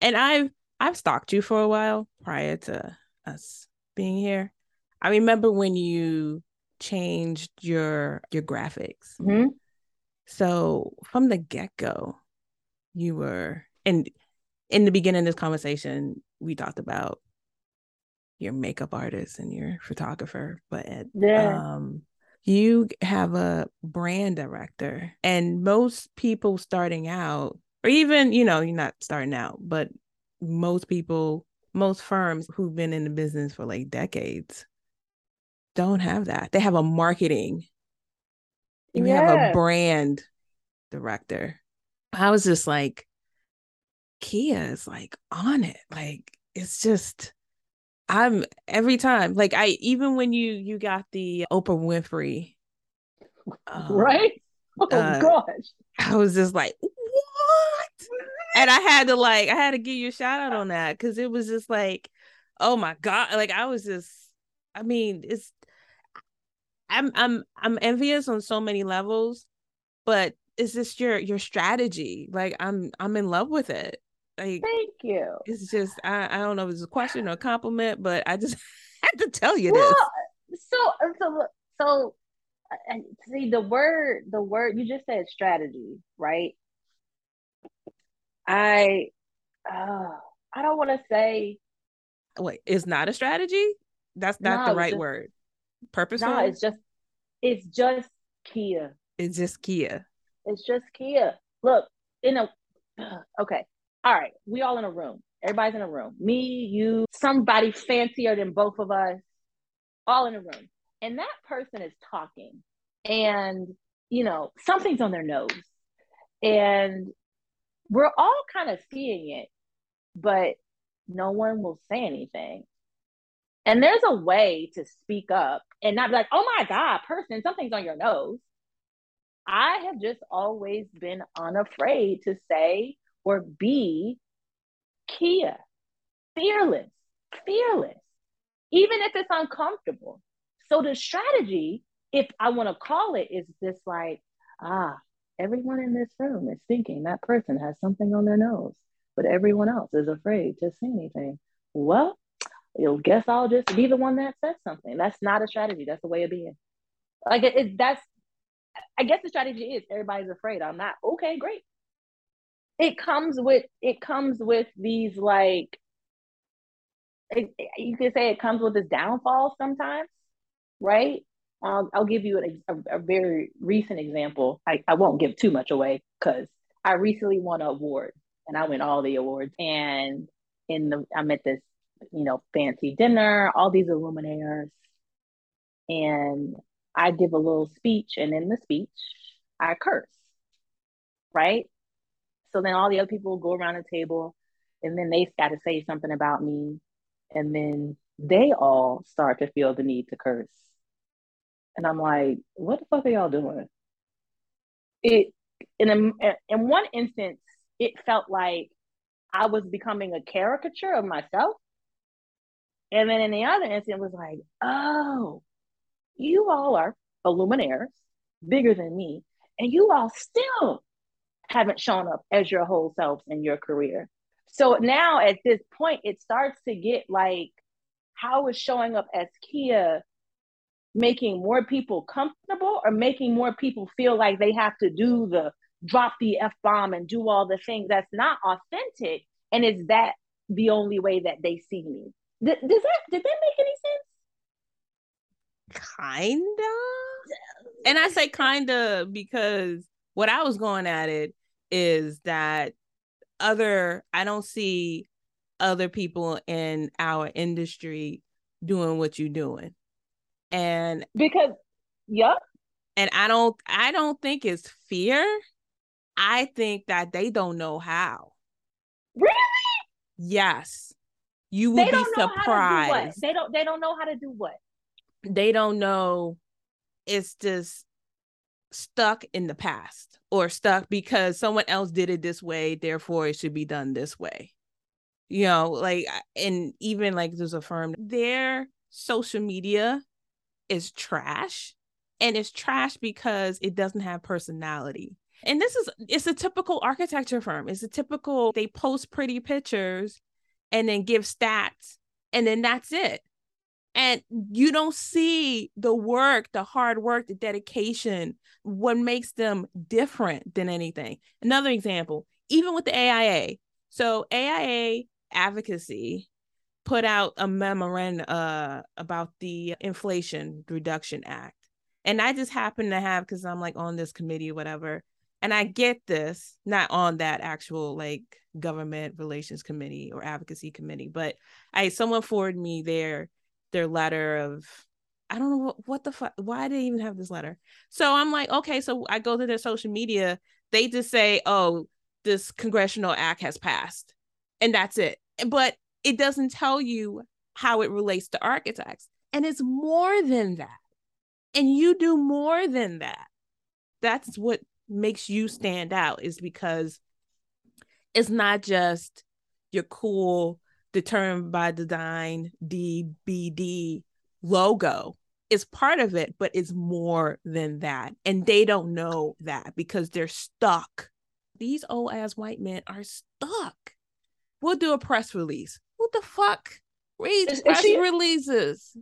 and I've I've stalked you for a while prior to us being here. I remember when you changed your your graphics. Mm-hmm. So from the get go, you were and in the beginning of this conversation, we talked about your makeup artist and your photographer, but yeah. um, you have a brand director and most people starting out or even you know you're not starting out but most people most firms who've been in the business for like decades don't have that they have a marketing you yeah. have a brand director i was just like kia is like on it. Like it's just I'm every time like I even when you you got the Oprah Winfrey um, right? Oh uh, gosh. I was just like what? And I had to like I had to give you a shout out on that because it was just like oh my god like I was just I mean it's I'm I'm I'm envious on so many levels but it's just your your strategy. Like I'm I'm in love with it like, thank you. It's just I, I don't know if it's a question or a compliment, but I just had to tell you well, this. So so so see the word the word you just said strategy, right? I uh I don't want to say wait, it's not a strategy? That's not no, the right just, word. Purposeful? No, it's just it's just Kia. It's just Kia. It's just Kia. Look, in a okay all right, we all in a room. Everybody's in a room. Me, you, somebody fancier than both of us, all in a room. And that person is talking. And, you know, something's on their nose. And we're all kind of seeing it, but no one will say anything. And there's a way to speak up and not be like, oh my God, person, something's on your nose. I have just always been unafraid to say or be Kia, fearless, fearless, even if it's uncomfortable. So the strategy, if I want to call it, is just like, ah, everyone in this room is thinking that person has something on their nose, but everyone else is afraid to say anything. Well, you'll guess I'll just be the one that says something. That's not a strategy. That's a way of being. Like it, it that's I guess the strategy is everybody's afraid. I'm not. Okay, great it comes with it comes with these like it, you could say it comes with this downfall sometimes right? Um, i'll give you an, a, a, very recent example. I, I won't give too much away because i recently won an award and i win all the awards. And in the i'm at this you know fancy dinner all these illuminators, and i give a little speech and in the speech i curse right so then all the other people go around the table and then they got to say something about me. And then they all start to feel the need to curse. And I'm like, what the fuck are y'all doing? It in a, in one instance, it felt like I was becoming a caricature of myself. And then in the other instance, it was like, oh, you all are illuminaires, bigger than me, and you all still haven't shown up as your whole selves in your career. So now at this point, it starts to get like, how is showing up as Kia making more people comfortable or making more people feel like they have to do the drop the F bomb and do all the things that's not authentic? And is that the only way that they see me? Th- does that, did that make any sense? Kinda. And I say kinda because what I was going at it is that other I don't see other people in our industry doing what you're doing. And because yep. And I don't I don't think it's fear. I think that they don't know how. Really? Yes. You will be surprised. They don't they don't know how to do what? They don't know it's just stuck in the past or stuck because someone else did it this way therefore it should be done this way. You know like and even like there's a firm their social media is trash and it's trash because it doesn't have personality. And this is it's a typical architecture firm. It's a typical they post pretty pictures and then give stats and then that's it and you don't see the work the hard work the dedication what makes them different than anything another example even with the aia so aia advocacy put out a memorandum uh, about the inflation reduction act And I just happen to have because I'm like on this committee or whatever. And I get this, not on that actual like government relations committee or advocacy committee, but I someone forwarded me their their letter of I don't know what, what the fuck why they even have this letter. So I'm like, okay, so I go to their social media, they just say, Oh, this congressional act has passed. And that's it. But it doesn't tell you how it relates to architects. And it's more than that. And you do more than that. That's what makes you stand out, is because it's not just your cool determined by design DBD logo. is part of it, but it's more than that. And they don't know that because they're stuck. These old ass white men are stuck. We'll do a press release. What the fuck? Read is, press she, releases.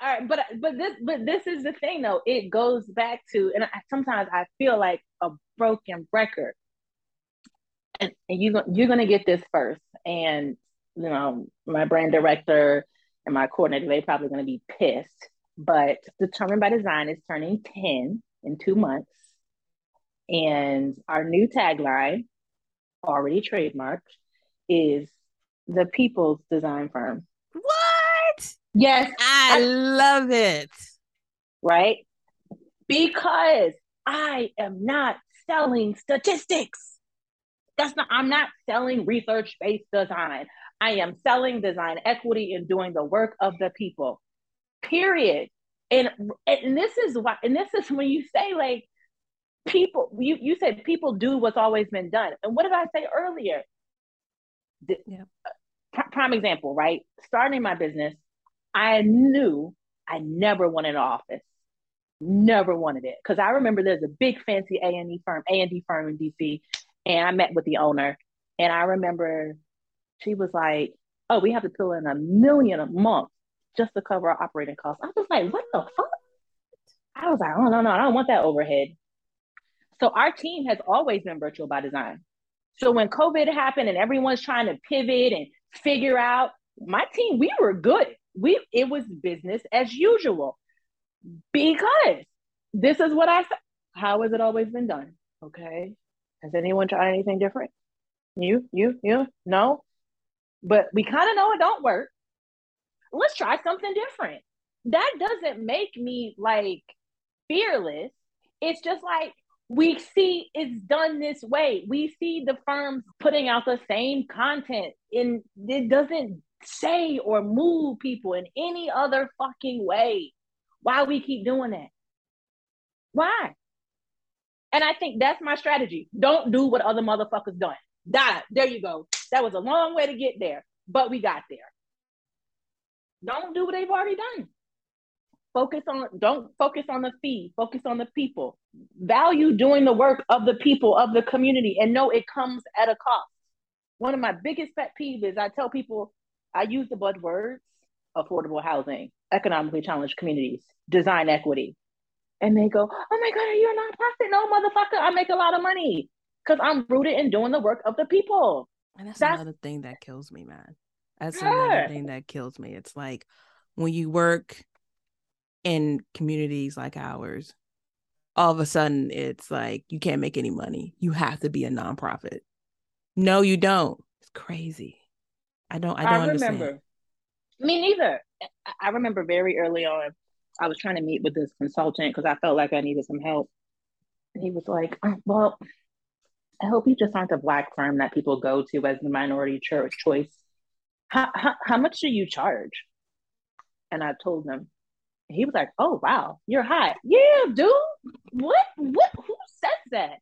All right, but but this but this is the thing though. It goes back to, and I, sometimes I feel like a broken record. And, and you you're gonna get this first, and you know my brand director and my coordinator, they're probably gonna be pissed. But determined by design is turning ten in two months, and our new tagline, already trademarked, is the people's design firm. What? Yes. I, I love it. Right? Because I am not selling statistics. That's not, I'm not selling research based design. I am selling design equity and doing the work of the people. Period. And and this is why and this is when you say like people you you said people do what's always been done. And what did I say earlier? yeah. prime example, right? Starting my business, I knew I never wanted an office. Never wanted it. Because I remember there's a big fancy A&E firm, A&D firm in DC. And I met with the owner. And I remember she was like, oh, we have to pull in a million a month just to cover our operating costs. I was like, what the fuck? I was like, oh, no, no, I don't want that overhead. So our team has always been virtual by design. So when COVID happened and everyone's trying to pivot and figure out, my team, we were good. We it was business as usual because this is what I said. How has it always been done? Okay. Has anyone tried anything different? You, you, you, no. But we kind of know it don't work. Let's try something different. That doesn't make me like fearless. It's just like we see it's done this way. We see the firms putting out the same content and it doesn't say or move people in any other fucking way. Why we keep doing that? Why? And I think that's my strategy. Don't do what other motherfuckers done. Die. There you go. That was a long way to get there, but we got there. Don't do what they've already done. Focus on, don't focus on the fee, focus on the people. Value doing the work of the people, of the community, and know it comes at a cost. One of my biggest pet peeves is I tell people, I use the buzzwords affordable housing, economically challenged communities, design equity. And they go, Oh my God, are you a nonprofit? No, motherfucker, I make a lot of money because I'm rooted in doing the work of the people. And that's, that's another thing that kills me, man. That's yeah. another thing that kills me. It's like when you work in communities like ours, all of a sudden it's like you can't make any money. You have to be a nonprofit. No, you don't. It's crazy. I don't I don't I remember. Understand. Me neither. I remember very early on, I was trying to meet with this consultant because I felt like I needed some help. And he was like, oh, Well, I hope you just aren't a black firm that people go to as the minority church choice. How, how, how much do you charge? And I told him, he was like, "Oh wow, you're hot." Yeah, dude. What? What? Who says that?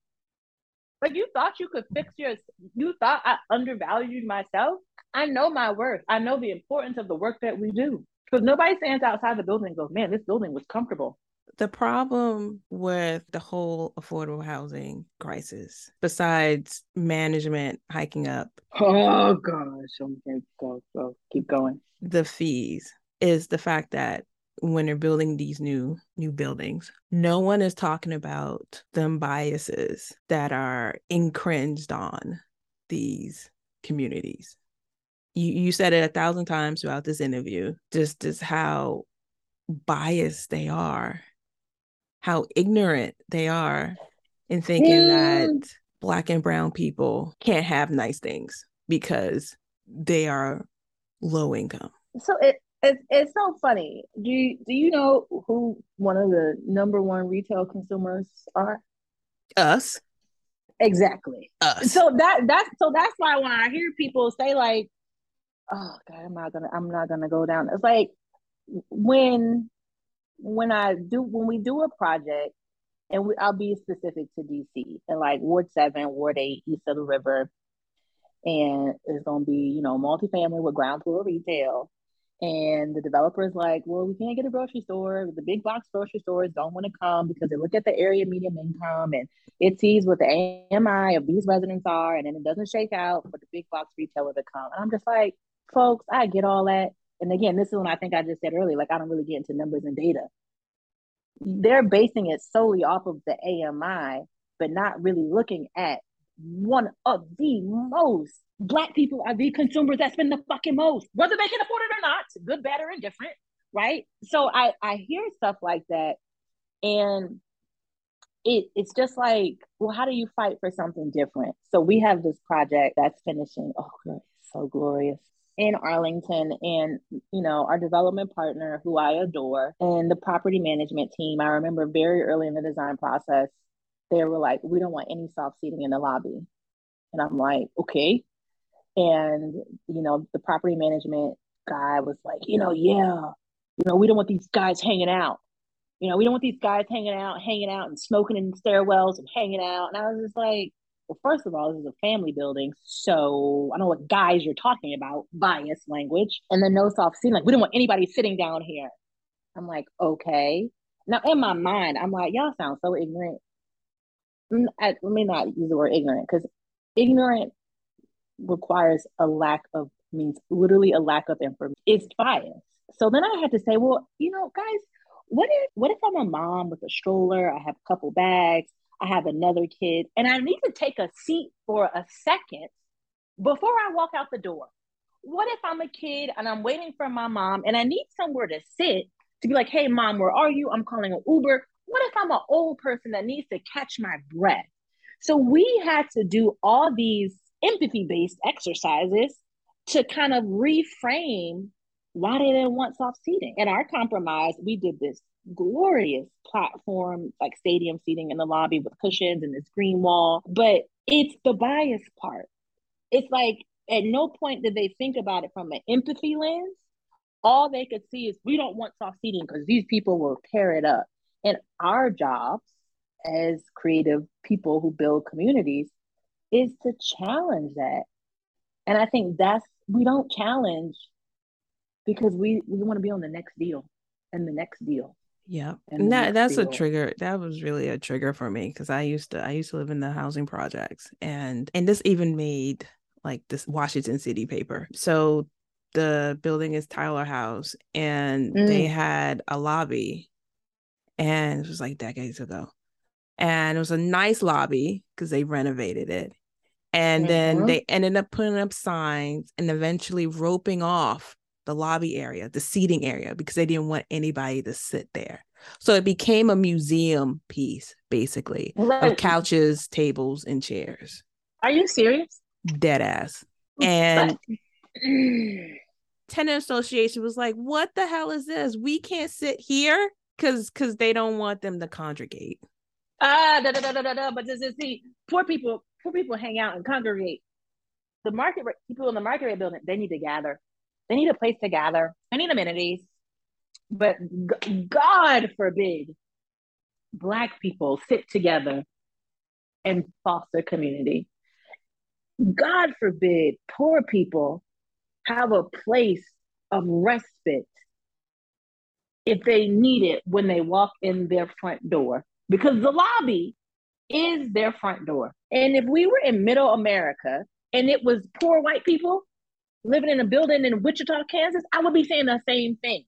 Like you thought you could fix your? You thought I undervalued myself? I know my worth. I know the importance of the work that we do. Because nobody stands outside the building and goes, "Man, this building was comfortable." The problem with the whole affordable housing crisis, besides management hiking up, oh gosh, oh, okay, go, go, keep going. The fees is the fact that when they're building these new new buildings no one is talking about them biases that are incringed on these communities. You you said it a thousand times throughout this interview just just how biased they are how ignorant they are in thinking mm. that black and brown people can't have nice things because they are low income. So it it's, it's so funny. Do you, do you know who one of the number one retail consumers are? Us. Exactly. Us. So that that's so that's why when I hear people say like, "Oh God, I'm not gonna I'm not gonna go down," it's like when when I do when we do a project, and we, I'll be specific to DC and like Ward Seven, Ward Eight, East of the River, and it's gonna be you know multifamily with ground floor retail and the developer is like, well, we can't get a grocery store. The big box grocery stores don't want to come because they look at the area median income and it sees what the AMI of these residents are, and then it doesn't shake out for the big box retailer to come. And I'm just like, folks, I get all that. And again, this is when I think I just said earlier, like I don't really get into numbers and data. They're basing it solely off of the AMI, but not really looking at one of the most black people are the consumers that spend the fucking most, whether they can afford it or not, good, bad, or indifferent, right? So I I hear stuff like that, and it it's just like, well, how do you fight for something different? So we have this project that's finishing. Oh, so glorious in Arlington, and you know our development partner, who I adore, and the property management team. I remember very early in the design process, they were like, "We don't want any soft seating in the lobby," and I'm like, "Okay." And, you know, the property management guy was like, you know, yeah, you know, we don't want these guys hanging out. You know, we don't want these guys hanging out, hanging out and smoking in stairwells and hanging out. And I was just like, well, first of all, this is a family building. So I don't know what guys you're talking about, bias language. And then no soft seating, like, we don't want anybody sitting down here. I'm like, okay. Now, in my mind, I'm like, y'all sound so ignorant. Mm, I, let me not use the word ignorant because ignorant requires a lack of means literally a lack of information. It's bias. So then I had to say, well, you know, guys, what if what if I'm a mom with a stroller? I have a couple bags, I have another kid, and I need to take a seat for a second before I walk out the door. What if I'm a kid and I'm waiting for my mom and I need somewhere to sit to be like, hey, mom, where are you? I'm calling an Uber. What if I'm an old person that needs to catch my breath? So we had to do all these empathy based exercises to kind of reframe why they didn't want soft seating. And our compromise, we did this glorious platform, like stadium seating in the lobby with cushions and this green wall. But it's the bias part. It's like at no point did they think about it from an empathy lens. All they could see is we don't want soft seating because these people will tear it up. And our jobs as creative people who build communities is to challenge that. And I think that's we don't challenge because we we want to be on the next deal and the next deal. Yeah. And that that's a trigger. That was really a trigger for me because I used to I used to live in the housing projects and and this even made like this Washington City paper. So the building is Tyler House and mm. they had a lobby and it was like decades ago. And it was a nice lobby because they renovated it and mm-hmm. then they ended up putting up signs and eventually roping off the lobby area, the seating area, because they didn't want anybody to sit there. So it became a museum piece, basically, right. of couches, tables, and chairs. Are you serious? Dead ass. And tenant association was like, "What the hell is this? We can't sit here because because they don't want them to congregate." Ah, da, da, da, da, da, but this is see, poor people poor people hang out and congregate. The market people in the market rate building, they need to gather. They need a place to gather. They need amenities. But God forbid Black people sit together and foster community. God forbid poor people have a place of respite if they need it when they walk in their front door because the lobby is their front door. And if we were in middle America and it was poor white people living in a building in Wichita, Kansas, I would be saying the same thing.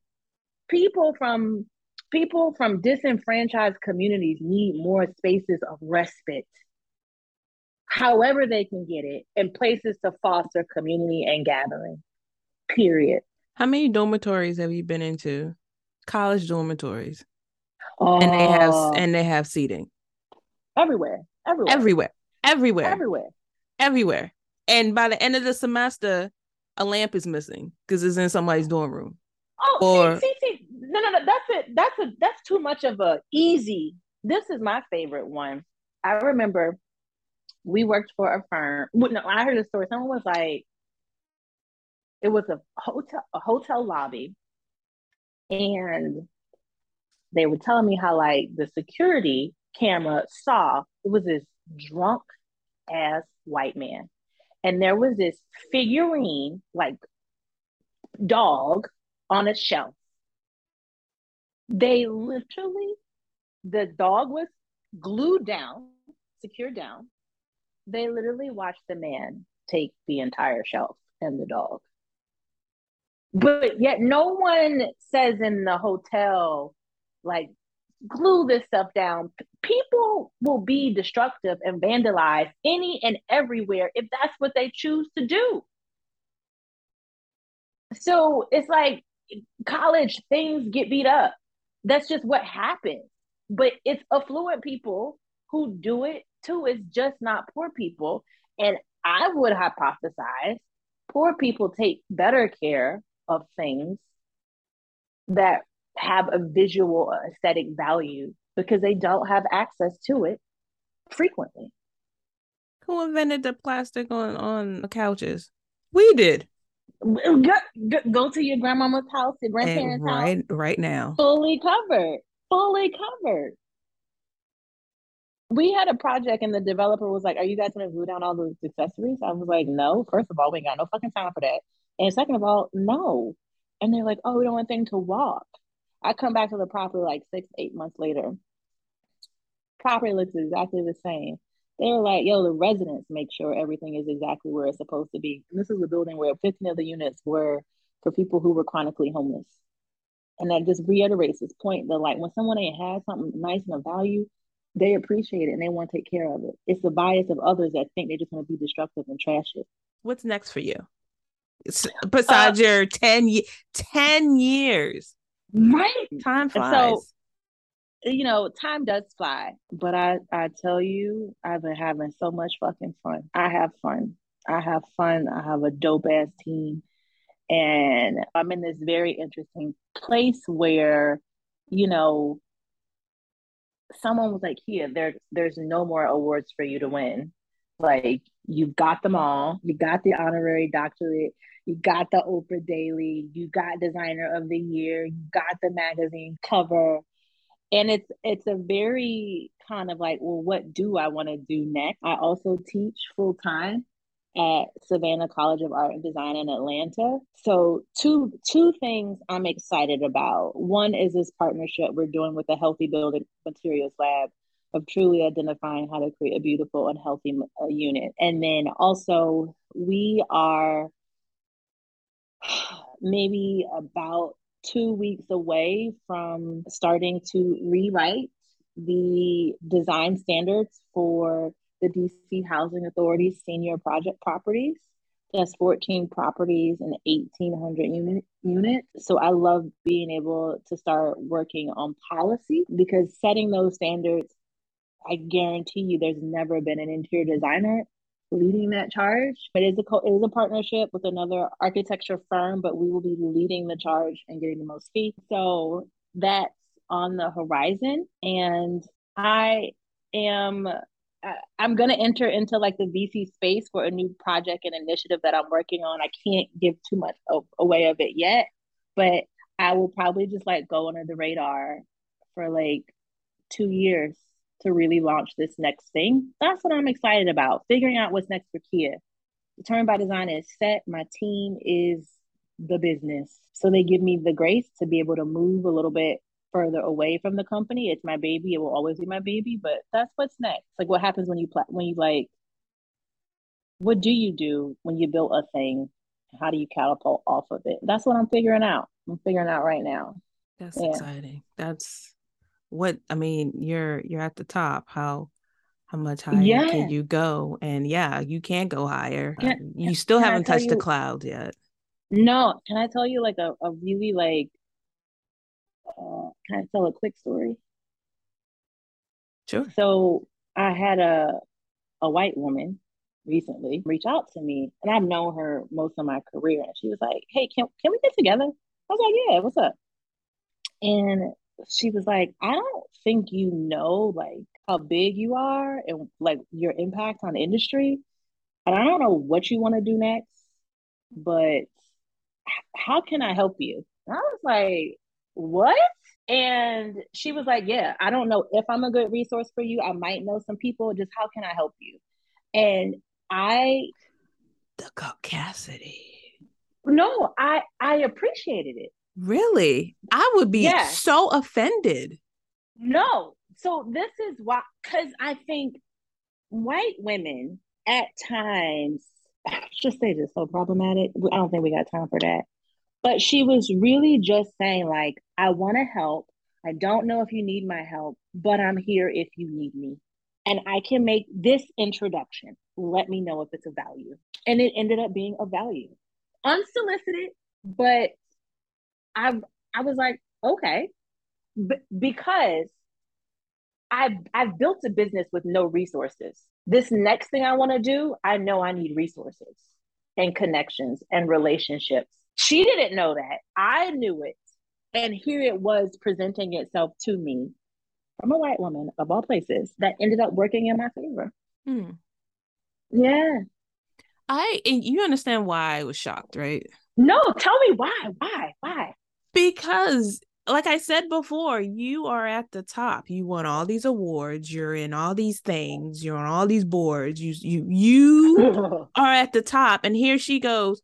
People from people from disenfranchised communities need more spaces of respite. However they can get it and places to foster community and gathering. Period. How many dormitories have you been into? College dormitories. Oh. And they have uh, and they have seating everywhere, everywhere, everywhere, everywhere, everywhere, everywhere. And by the end of the semester, a lamp is missing because it's in somebody's dorm room. Oh, or, see, see, see, no, no, no. That's it. That's a that's too much of a easy. This is my favorite one. I remember we worked for a firm. No, I heard a story. Someone was like, it was a hotel, a hotel lobby, and they were telling me how like the security camera saw it was this drunk ass white man, and there was this figurine like dog on a shelf. They literally, the dog was glued down, secured down. They literally watched the man take the entire shelf and the dog. But yet, no one says in the hotel, like, glue this stuff down. People will be destructive and vandalize any and everywhere if that's what they choose to do. So it's like college things get beat up. That's just what happens. But it's affluent people who do it too. It's just not poor people. And I would hypothesize poor people take better care of things that have a visual aesthetic value because they don't have access to it frequently. Who invented the plastic on on couches? We did. Go, go to your grandmama's house, your grandparents' right, house. Right now. Fully covered. Fully covered. We had a project and the developer was like, Are you guys gonna glue down all those accessories? I was like, No, first of all, we ain't got no fucking time for that. And second of all, no. And they're like, Oh, we don't want thing to walk. I come back to the property like six, eight months later. Property looks exactly the same they were like, yo, the residents make sure everything is exactly where it's supposed to be. And this is a building where 15 of the units were for people who were chronically homeless. And that just reiterates this point that like when someone ain't has something nice and of value, they appreciate it and they want to take care of it. It's the bias of others that think they're just want to be destructive and trash it. What's next for you? Besides uh, your 10, 10 years. Right. Time flies. So you know, time does fly, but I, I tell you, I've been having so much fucking fun. I have fun. I have fun. I have a dope ass team. And I'm in this very interesting place where, you know, someone was like, here, there, there's no more awards for you to win. Like, you've got them all. You got the honorary doctorate. You got the Oprah Daily. You got Designer of the Year. You got the magazine cover and it's it's a very kind of like well what do i want to do next i also teach full time at savannah college of art and design in atlanta so two two things i'm excited about one is this partnership we're doing with the healthy building materials lab of truly identifying how to create a beautiful and healthy uh, unit and then also we are maybe about two weeks away from starting to rewrite the design standards for the DC Housing Authority's senior project properties. That's 14 properties and 1,800 unit, units. So I love being able to start working on policy because setting those standards, I guarantee you there's never been an interior designer leading that charge. But it is a co- it is a partnership with another architecture firm, but we will be leading the charge and getting the most fee. So that's on the horizon, and I am. I'm going to enter into like the VC space for a new project and initiative that I'm working on. I can't give too much away of it yet, but I will probably just like go under the radar for like two years to really launch this next thing. That's what I'm excited about. Figuring out what's next for Kia. Determined by Design is set. My team is the business. So they give me the grace to be able to move a little bit further away from the company. It's my baby. It will always be my baby, but that's what's next. Like what happens when you pla- when you like what do you do when you build a thing? How do you catapult off of it? That's what I'm figuring out. I'm figuring out right now. That's yeah. exciting. That's what I mean, you're you're at the top. How how much higher yeah. can you go? And yeah, you can go higher. Can, you still haven't touched you, the cloud yet. No, can I tell you like a, a really like uh, can I tell a quick story? Sure. So I had a a white woman recently reach out to me, and I've known her most of my career, and she was like, "Hey, can can we get together?" I was like, "Yeah, what's up?" And she was like, "I don't think you know like how big you are and like your impact on industry, and I don't know what you want to do next, but how can I help you?" And I was like, "What?" And she was like, Yeah, I don't know if I'm a good resource for you. I might know some people. Just how can I help you? And I the caucasity. No, I I appreciated it. Really? I would be yeah. so offended. No. So this is why cuz I think white women at times just say this so problematic. I don't think we got time for that. But she was really just saying, like, I want to help. I don't know if you need my help, but I'm here if you need me. And I can make this introduction. Let me know if it's a value. And it ended up being a value. Unsolicited, but I I was like, okay. B- because I've I've built a business with no resources. This next thing I want to do, I know I need resources and connections and relationships she didn't know that. I knew it. And here it was presenting itself to me from a white woman of all places that ended up working in my favor. Hmm. Yeah. I and you understand why I was shocked, right? No, tell me why. Why? Why? Because like I said before, you are at the top. You won all these awards. You're in all these things. You're on all these boards. You you you are at the top. And here she goes.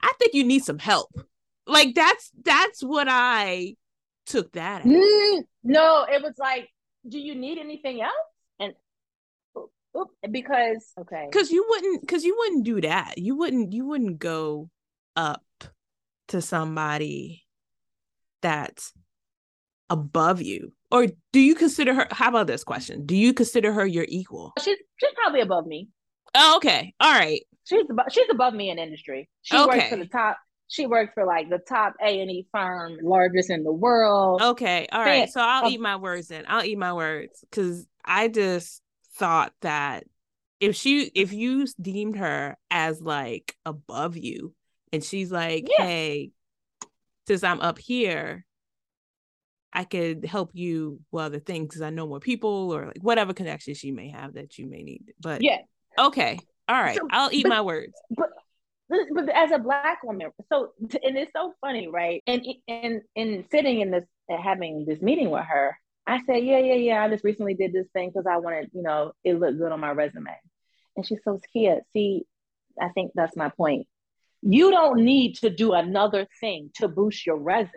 I think you need some help. Like that's that's what I took that. Mm, no, it was like, do you need anything else? And oop, because okay, because you wouldn't because you wouldn't do that. You wouldn't you wouldn't go up to somebody that's above you or do you consider her how about this question do you consider her your equal she's she's probably above me oh okay all right she's above, she's above me in industry. She okay. works for the top. She works for like the top A and E firm, largest in the world. Okay, all right. So I'll eat my words then. I'll eat my words because I just thought that if she if you deemed her as like above you, and she's like, yeah. hey, since I'm up here, I could help you with other things because I know more people or like whatever connections you may have that you may need. But yeah, okay, all right, so, I'll eat but, my words. But but as a black woman, so and it's so funny, right? And and and sitting in this having this meeting with her, I said, yeah, yeah, yeah. I just recently did this thing because I wanted, you know, it looked good on my resume. And she says, Kia, see, I think that's my point. You don't need to do another thing to boost your resume.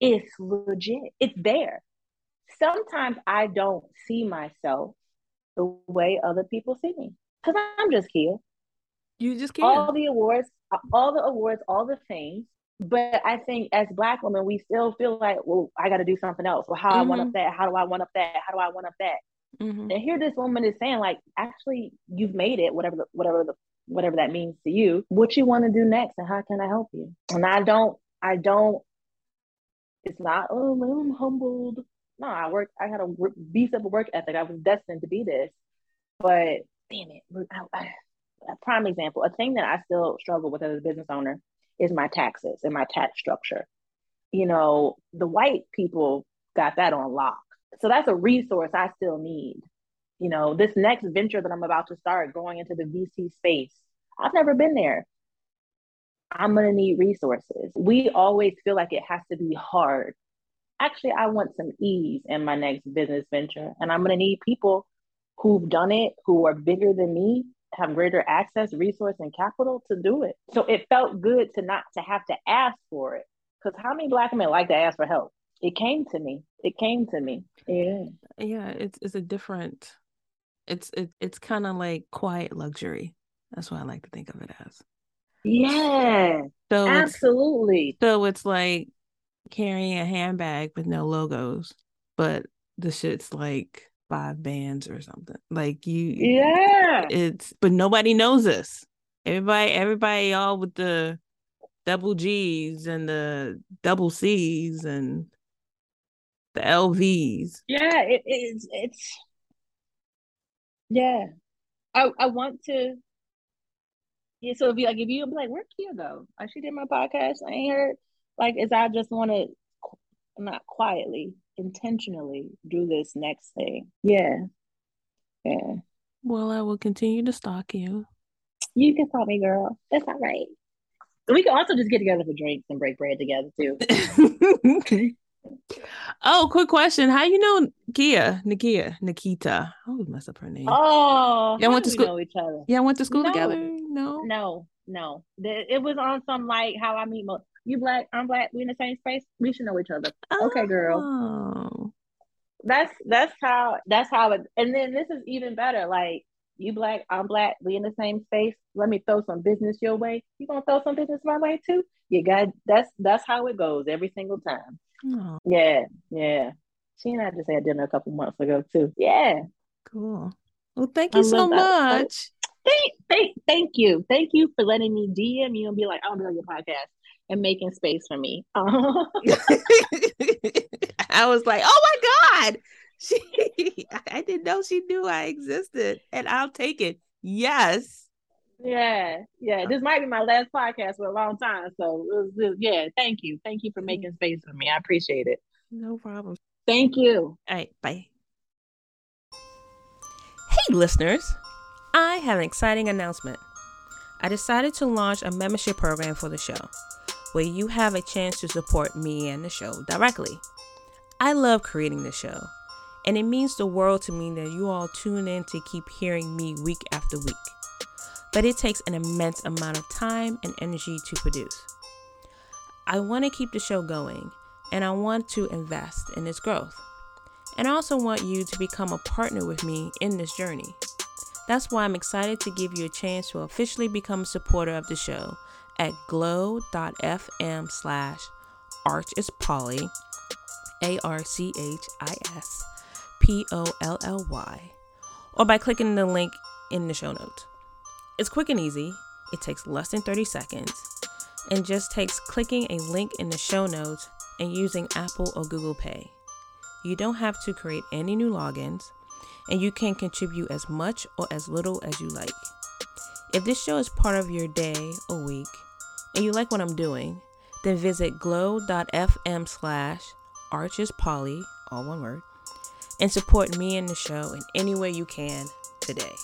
It's legit. It's there. Sometimes I don't see myself the way other people see me because I'm just here. You just can't. All the awards, all the awards, all the things. But I think as Black women, we still feel like, well, I got to do something else. Well, how mm-hmm. I want up that? How do I want up that? How do I want up that? Mm-hmm. And here, this woman is saying, like, actually, you've made it. Whatever, the, whatever the, whatever that means to you. What you want to do next, and how can I help you? And I don't, I don't. It's not. Oh, I'm humbled. No, I work. I had a beast of a work ethic. I was destined to be this. But damn it, a prime example, a thing that I still struggle with as a business owner is my taxes and my tax structure. You know, the white people got that on lock. So that's a resource I still need. You know, this next venture that I'm about to start going into the VC space, I've never been there. I'm going to need resources. We always feel like it has to be hard. Actually, I want some ease in my next business venture, and I'm going to need people who've done it, who are bigger than me, have greater access, resource, and capital to do it. So it felt good to not to have to ask for it. Because how many black men like to ask for help? It came to me. It came to me. Yeah. Yeah, it's it's a different it's it, it's kind of like quiet luxury. That's what I like to think of it as. Yeah. So absolutely. It's, so it's like carrying a handbag with no logos, but the shit's like five bands or something. Like you Yeah. It's but nobody knows this. Everybody everybody all with the double G's and the double C's and The LVs. Yeah, it is. It's yeah. I I want to. Yeah, so if you like, if you be like, where Kia go? Like she did my podcast. I ain't heard. Like, is I just want to not quietly, intentionally do this next thing. Yeah, yeah. Well, I will continue to stalk you. You can call me girl. That's all right. We can also just get together for drinks and break bread together too. oh, quick question. How you know Kia? Nikia? Nikita. I always mess up her name. Oh, yeah, went to school. Know each other. Yeah, I went to school no. together. No, no, no. It was on some like how I meet most. You black, I'm black. We in the same space. We should know each other. Oh. Okay, girl. Oh. That's that's how that's how it. And then this is even better. Like you black, I'm black, we in the same space. Let me throw some business your way. You gonna throw some business my way too? You got that's that's how it goes every single time. Oh. Yeah, yeah. She and I just had dinner a couple months ago too. Yeah. Cool. Well, thank you I so much. Thank, thank, thank you. Thank you for letting me DM you and be like, I'll be on your podcast and making space for me. I was like, oh my God, she I didn't know she knew I existed, and I'll take it. Yes. Yeah, yeah. This might be my last podcast for a long time. So it was, yeah, thank you. Thank you for mm-hmm. making space for me. I appreciate it. No problem. Thank you. All right, bye. Hey listeners. I have an exciting announcement. I decided to launch a membership program for the show where you have a chance to support me and the show directly. I love creating the show and it means the world to me that you all tune in to keep hearing me week after week. But it takes an immense amount of time and energy to produce. I want to keep the show going, and I want to invest in its growth. And I also want you to become a partner with me in this journey. That's why I'm excited to give you a chance to officially become a supporter of the show at glow.fm slash arch is P O L L Y, or by clicking the link in the show notes. It's quick and easy, it takes less than 30 seconds, and just takes clicking a link in the show notes and using Apple or Google Pay. You don't have to create any new logins, and you can contribute as much or as little as you like. If this show is part of your day or week, and you like what I'm doing, then visit glow.fm slash archespolly, all one word, and support me and the show in any way you can today.